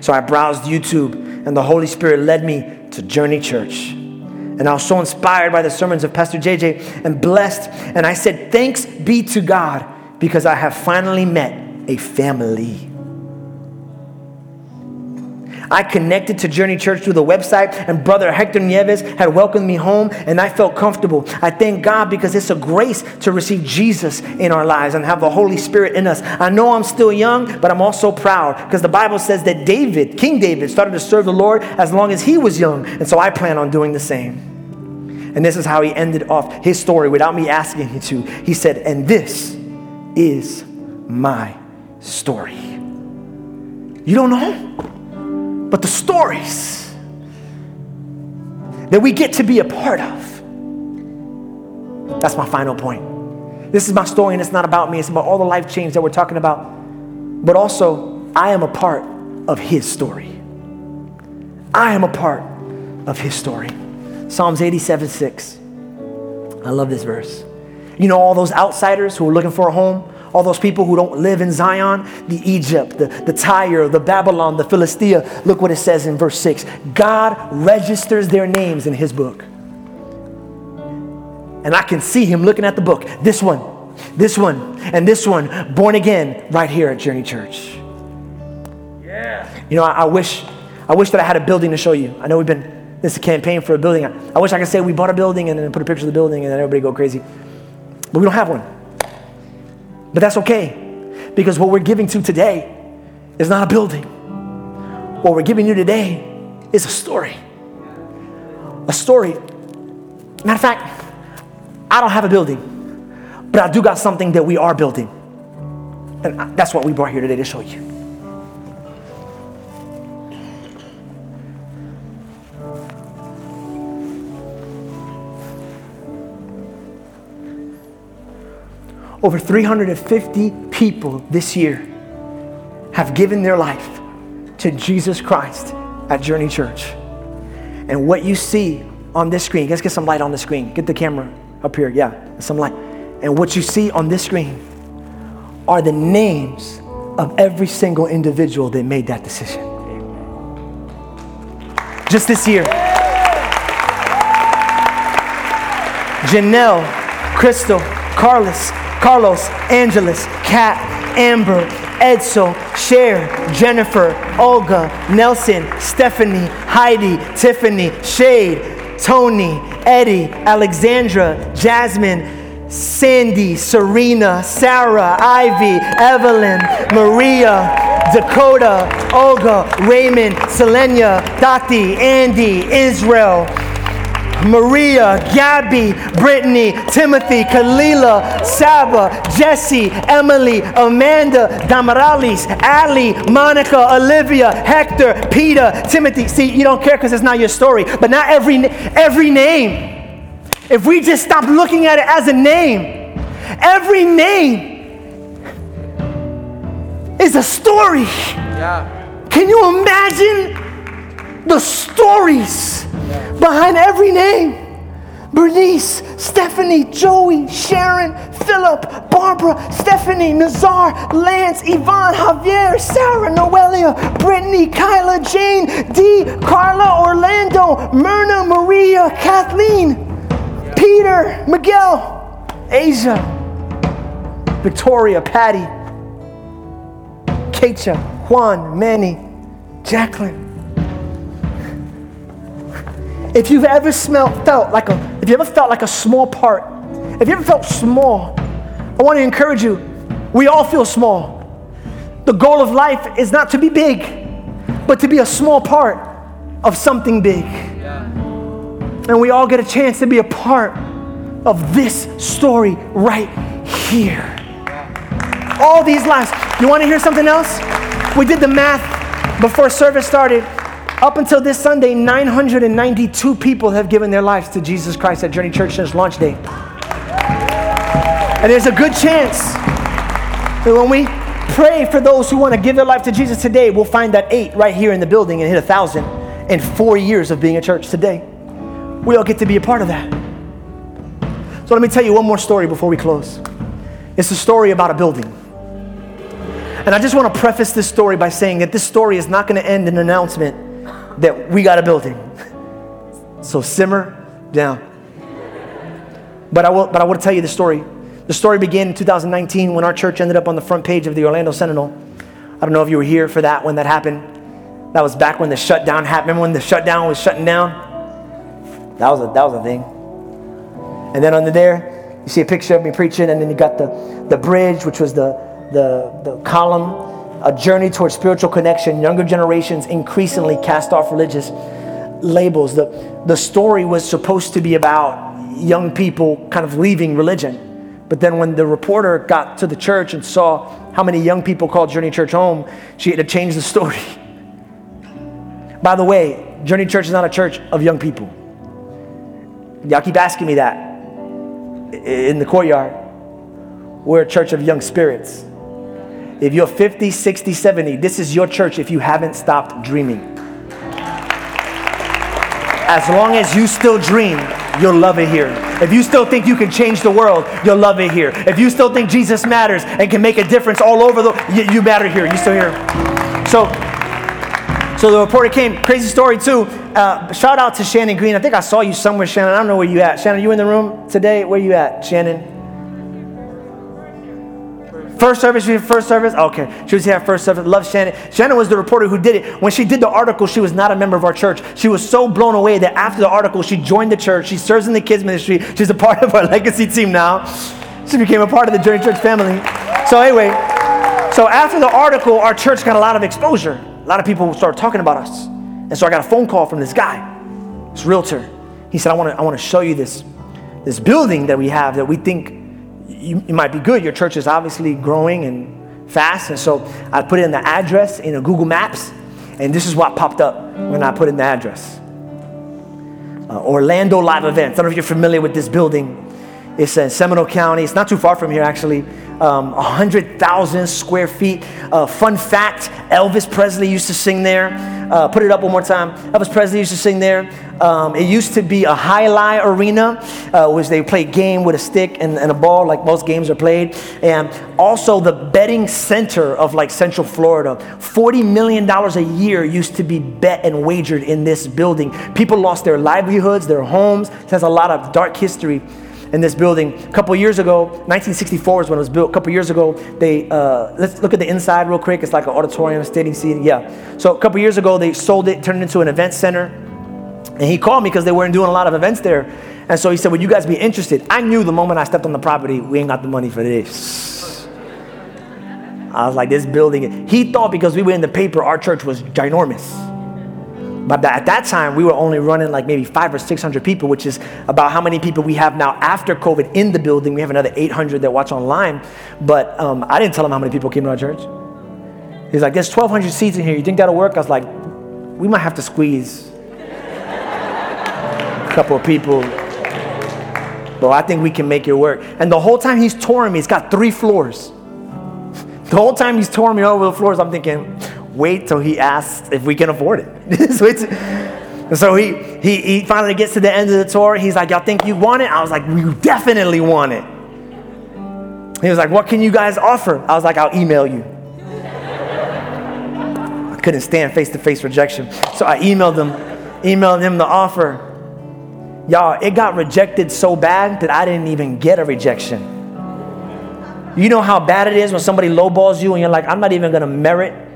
So I browsed YouTube and the Holy Spirit led me to Journey Church. And I was so inspired by the sermons of Pastor JJ and blessed. And I said, Thanks be to God because I have finally met a family. I connected to Journey Church through the website, and Brother Hector Nieves had welcomed me home, and I felt comfortable. I thank God because it's a grace to receive Jesus in our lives and have the Holy Spirit in us. I know I'm still young, but I'm also proud because the Bible says that David, King David, started to serve the Lord as long as he was young, and so I plan on doing the same. And this is how he ended off his story without me asking him to. He said, And this is my story. You don't know? but the stories that we get to be a part of. That's my final point. This is my story, and it's not about me, it's about all the life change that we're talking about. But also, I am a part of His story. I am a part of His story. Psalms 87 6. I love this verse. You know, all those outsiders who are looking for a home, all those people who don't live in Zion, the Egypt, the, the Tyre, the Babylon, the Philistia. Look what it says in verse 6 God registers their names in his book. And I can see him looking at the book. This one, this one, and this one, born again, right here at Journey Church. Yeah. You know, I, I wish, I wish that I had a building to show you. I know we've been, this is a campaign for a building. I, I wish I could say we bought a building and then put a picture of the building and then everybody go crazy. But we don't have one. But that's okay because what we're giving to today is not a building. What we're giving you today is a story. A story. Matter of fact, I don't have a building, but I do got something that we are building. And that's what we brought here today to show you. Over 350 people this year have given their life to Jesus Christ at Journey Church. And what you see on this screen, let's get some light on the screen. Get the camera up here. Yeah, some light. And what you see on this screen are the names of every single individual that made that decision. Just this year. Janelle, Crystal, Carlos, Carlos, Angeles, Kat, Amber, Edsel, Cher, Jennifer, Olga, Nelson, Stephanie, Heidi, Tiffany, Shade, Tony, Eddie, Alexandra, Jasmine, Sandy, Serena, Sarah, Ivy, Evelyn, Maria, Dakota, Olga, Raymond, Selenia, Dati, Andy, Israel, Maria, Gabby, Brittany, Timothy, Kalila, Saba, Jesse, Emily, Amanda, Damaralis, Ali, Monica, Olivia, Hector, Peter, Timothy. See, you don't care because it's not your story, but not every, every name if we just stop looking at it as a name, every name is a story. Yeah. Can you imagine the stories behind every name? Bernice, Stephanie, Joey, Sharon, Philip, Barbara, Stephanie, Nazar, Lance, Yvonne, Javier, Sarah, Noelia, Brittany, Kyla, Jane, Dee, Carla, Orlando, Myrna, Maria, Kathleen, Peter, Miguel, Asia, Victoria, Patty, Keisha, Juan, Manny, Jacqueline. If you've ever smelled, felt like a, if you ever felt like a small part, if you ever felt small, I want to encourage you. We all feel small. The goal of life is not to be big, but to be a small part of something big. And we all get a chance to be a part of this story right here. All these lives. You want to hear something else? We did the math before service started. Up until this Sunday, 992 people have given their lives to Jesus Christ at Journey Church since launch day. And there's a good chance that when we pray for those who want to give their life to Jesus today, we'll find that eight right here in the building and hit a thousand in four years of being a church today. We all get to be a part of that. So let me tell you one more story before we close. It's a story about a building. And I just want to preface this story by saying that this story is not going to end in an announcement that we got a building. So simmer down. But I will, but I want to tell you the story. The story began in 2019 when our church ended up on the front page of the Orlando Sentinel. I don't know if you were here for that when that happened. That was back when the shutdown happened. Remember when the shutdown was shutting down? That was a, that was a thing. And then under there, you see a picture of me preaching, and then you got the, the bridge, which was the, the, the column, a journey towards spiritual connection. Younger generations increasingly cast off religious labels. The, the story was supposed to be about young people kind of leaving religion. But then when the reporter got to the church and saw how many young people called Journey Church home, she had to change the story. By the way, Journey Church is not a church of young people. Y'all keep asking me that in the courtyard. We're a church of young spirits. If you're 50, 60, 70, this is your church if you haven't stopped dreaming. As long as you still dream, you'll love it here. If you still think you can change the world, you'll love it here. If you still think Jesus matters and can make a difference all over the you, you matter here. You still here. So so the reporter came. Crazy story too. Uh, shout out to Shannon Green. I think I saw you somewhere, Shannon. I don't know where you at. Shannon, you in the room today? Where you at, Shannon? First service, she first service? Okay. She was here at first service. Love Shannon. Shannon was the reporter who did it. When she did the article, she was not a member of our church. She was so blown away that after the article, she joined the church. She serves in the kids ministry. She's a part of our legacy team now. She became a part of the Journey Church family. So anyway, so after the article, our church got a lot of exposure. A lot of people started talking about us. And so I got a phone call from this guy, this realtor. He said, I want to I wanna show you this, this building that we have that we think you, you might be good. Your church is obviously growing and fast. And so I put in the address in Google Maps, and this is what popped up when I put in the address. Uh, Orlando Live Events. I don't know if you're familiar with this building. It's in Seminole County. It's not too far from here, actually. Um, 100,000 square feet. Uh, fun fact Elvis Presley used to sing there. Uh, put it up one more time. Elvis Presley used to sing there. Um, it used to be a jai alai arena, uh, which they play game with a stick and, and, a ball, like most games are played. And also the betting center of like Central Florida. $40 million a year used to be bet and wagered in this building. People lost their livelihoods, their homes. It has a lot of dark history in this building. A couple years ago, 1964 is when it was built. A couple years ago, they uh, let's look at the inside real quick. It's like an auditorium, stadium seating. Yeah. So a couple years ago, they sold it, turned it into an event center. And he called me because they weren't doing a lot of events there. And so he said, Would you guys be interested? I knew the moment I stepped on the property, we ain't got the money for this. I was like, This building. He thought because we were in the paper, our church was ginormous. But at that time, we were only running like maybe five or 600 people, which is about how many people we have now after COVID in the building. We have another 800 that watch online. But um, I didn't tell him how many people came to our church. He's like, there's 1,200 seats in here. You think that'll work? I was like, we might have to squeeze couple of people. But I think we can make it work. And the whole time he's touring me, he's got three floors. The whole time he's touring me over the floors, I'm thinking, wait till he asks if we can afford it. so, so he, he, he finally gets to the end of the tour. He's like, Y'all think you want it? I was like, We definitely want it. He was like, What can you guys offer? I was like, I'll email you. I couldn't stand face to face rejection. So I emailed him, emailed him the offer. Y'all, it got rejected so bad that I didn't even get a rejection. You know how bad it is when somebody lowballs you and you're like, I'm not even gonna merit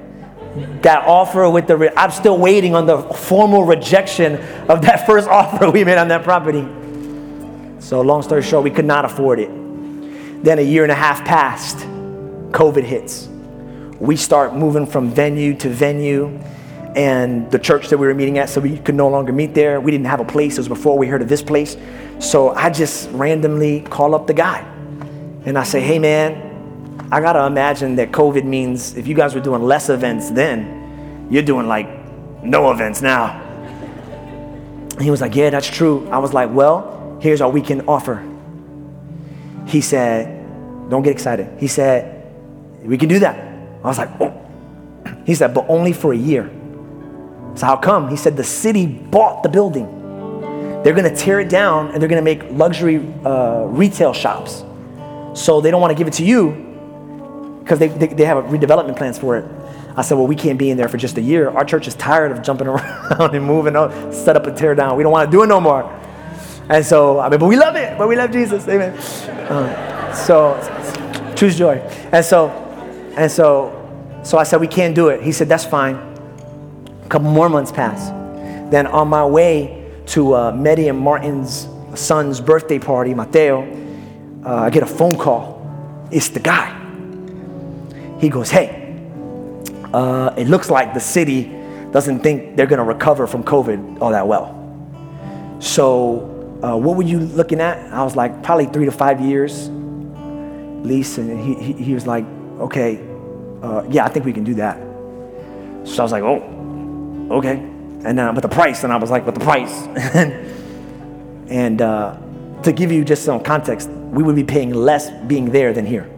that offer with the, re- I'm still waiting on the formal rejection of that first offer we made on that property. So, long story short, we could not afford it. Then a year and a half passed, COVID hits. We start moving from venue to venue, and the church that we were meeting at, so we could no longer meet there. We didn't have a place. It was before we heard of this place. So I just randomly call up the guy, and I say, "Hey, man, I gotta imagine that COVID means if you guys were doing less events then, you're doing like no events now. And he was like, Yeah, that's true. I was like, Well, here's our weekend offer. He said, Don't get excited. He said, We can do that. I was like, Oh. He said, But only for a year. So, how come? He said, The city bought the building. They're gonna tear it down and they're gonna make luxury uh, retail shops. So, they don't wanna give it to you because they, they, they, have redevelopment plans for it. I said, well, we can't be in there for just a year. Our church is tired of jumping around and moving, out, set up and tear down. We don't want to do it no more. And so, I mean, but we love it, but we love Jesus, amen. Um, so, choose joy. And so, and so, so I said, we can't do it. He said, that's fine. Couple more months pass. Then on my way to uh, Medi and Martin's son's birthday party, Mateo, uh, I get a phone call. It's the guy he goes, Hey, uh, it looks like the city doesn't think they're going to recover from COVID all that well. So, uh, what were you looking at? I was like, probably three to five years lease. And he, he, he was like, okay, uh, yeah, I think we can do that. So I was like, oh, okay. And then, but the price, and I was like, but the price. and uh, to give you just some context, we would be paying less being there than here.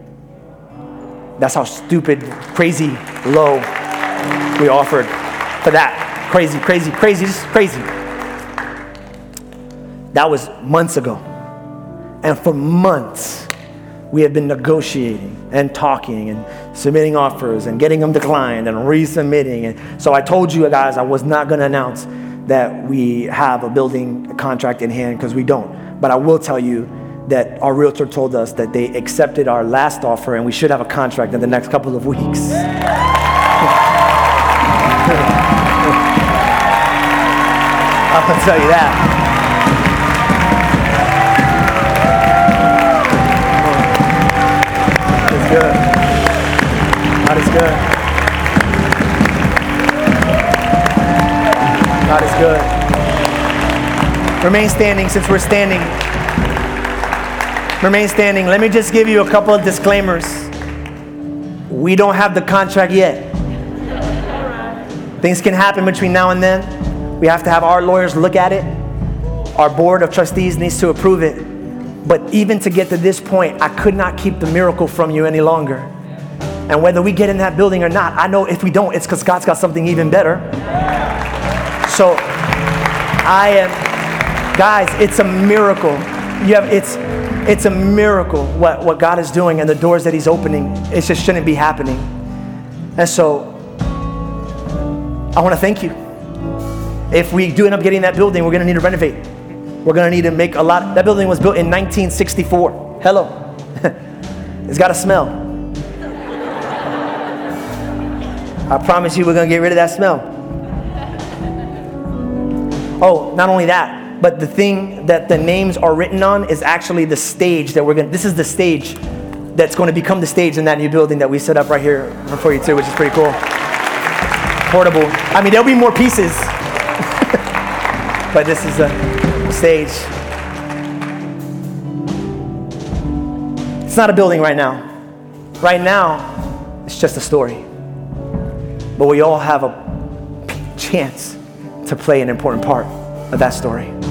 That's how stupid, crazy low we offered for that. Crazy, crazy, crazy, just crazy. That was months ago. And for months, we have been negotiating and talking and submitting offers and getting them declined and resubmitting. And so I told you guys I was not going to announce that we have a building contract in hand because we don't. But I will tell you that our realtor told us that they accepted our last offer and we should have a contract in the next couple of weeks. I'll tell you that. Remain standing since we're standing. Remain standing. Let me just give you a couple of disclaimers. We don't have the contract yet. Things can happen between now and then. We have to have our lawyers look at it. Our board of trustees needs to approve it. But even to get to this point, I could not keep the miracle from you any longer. And whether we get in that building or not, I know if we don't, it's because God's got something even better. So I am, guys, it's a miracle. You have, it's, it's a miracle what, what God is doing and the doors that He's opening. It just shouldn't be happening. And so I want to thank you. If we do end up getting that building, we're going to need to renovate. We're going to need to make a lot. That building was built in 1964. Hello. it's got a smell. I promise you, we're going to get rid of that smell. Oh, not only that, but the thing that the names are written on is actually the stage that we're going to, this is the stage that's going to become the stage in that new building that we set up right here for you too, which is pretty cool. Portable. I mean, there'll be more pieces, but this is the stage. It's not a building right now. Right now, it's just a story. But we all have a chance to play an important part of that story.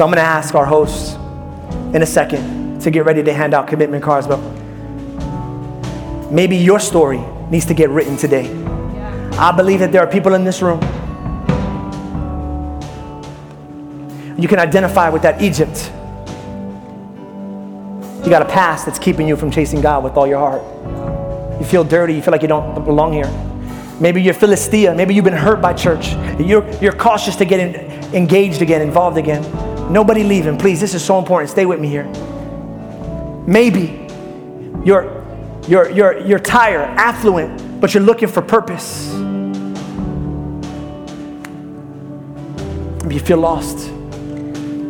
So I'm going to ask our hosts in a second to get ready to hand out commitment cards, but maybe your story needs to get written today. I believe that there are people in this room. You can identify with that Egypt. You got a past that's keeping you from chasing God with all your heart. You feel dirty, you feel like you don't belong here. Maybe you're Philistia, maybe you've been hurt by church. You're, you're cautious to get in, engaged again, involved again. Nobody leaving, please. This is so important. Stay with me here. Maybe you're, you're, you're, you're tired, affluent, but you're looking for purpose. Maybe you feel lost.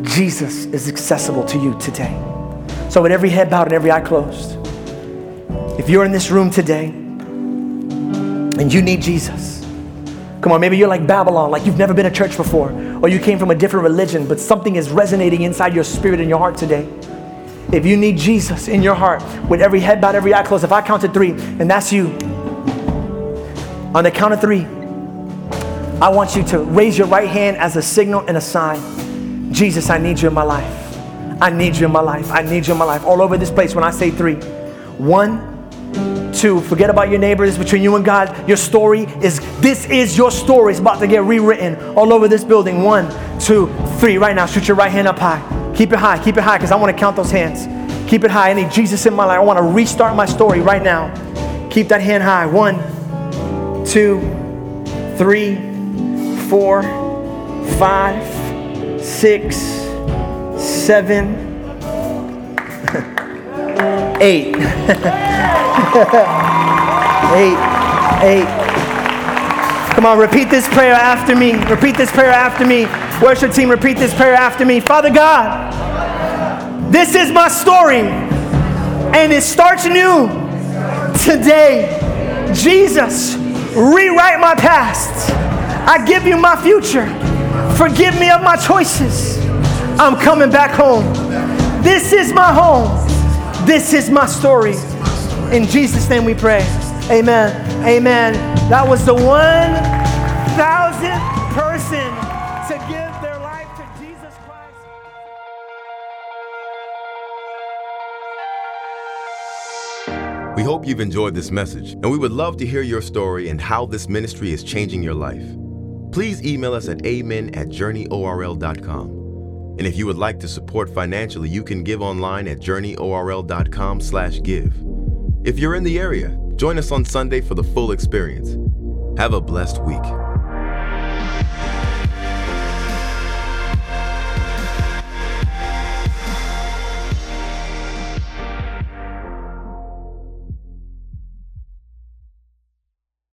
Jesus is accessible to you today. So, with every head bowed and every eye closed, if you're in this room today and you need Jesus, come on, maybe you're like Babylon, like you've never been to church before, or you came from a different religion, but something is resonating inside your spirit and your heart today. If you need Jesus in your heart, with every head bowed, every eye closed, if I count to three, and that's you, on the count of three, I want you to raise your right hand as a signal and a sign. Jesus, I need you in my life. I need you in my life. I need you in my life. All over this place when I say three. One, two, forget about your neighbors, between you and God. Your story is, this is your story. It's about to get rewritten all over this building. One, two, three. Right now, shoot your right hand up high. Keep it high, keep it high, because I want to count those hands. Keep it high. I need Jesus in my life. I want to restart my story right now. Keep that hand high. One, two, three, four, five, six, seven, eight. eight, eight. Come on, repeat this prayer after me. Repeat this prayer after me. Worship team, repeat this prayer after me. Father God, this is my story, and it starts new today. Jesus, rewrite my past. I give you my future. Forgive me of my choices. I'm coming back home. This is my home. This is my story. In Jesus' name we pray. Amen. Amen. That was the 1,000th person to give their life to Jesus Christ. We hope you've enjoyed this message, and we would love to hear your story and how this ministry is changing your life. Please email us at amen at journeyorl.com. And if you would like to support financially, you can give online at journeyorl.com slash give. If you're in the area, join us on Sunday for the full experience. Have a blessed week.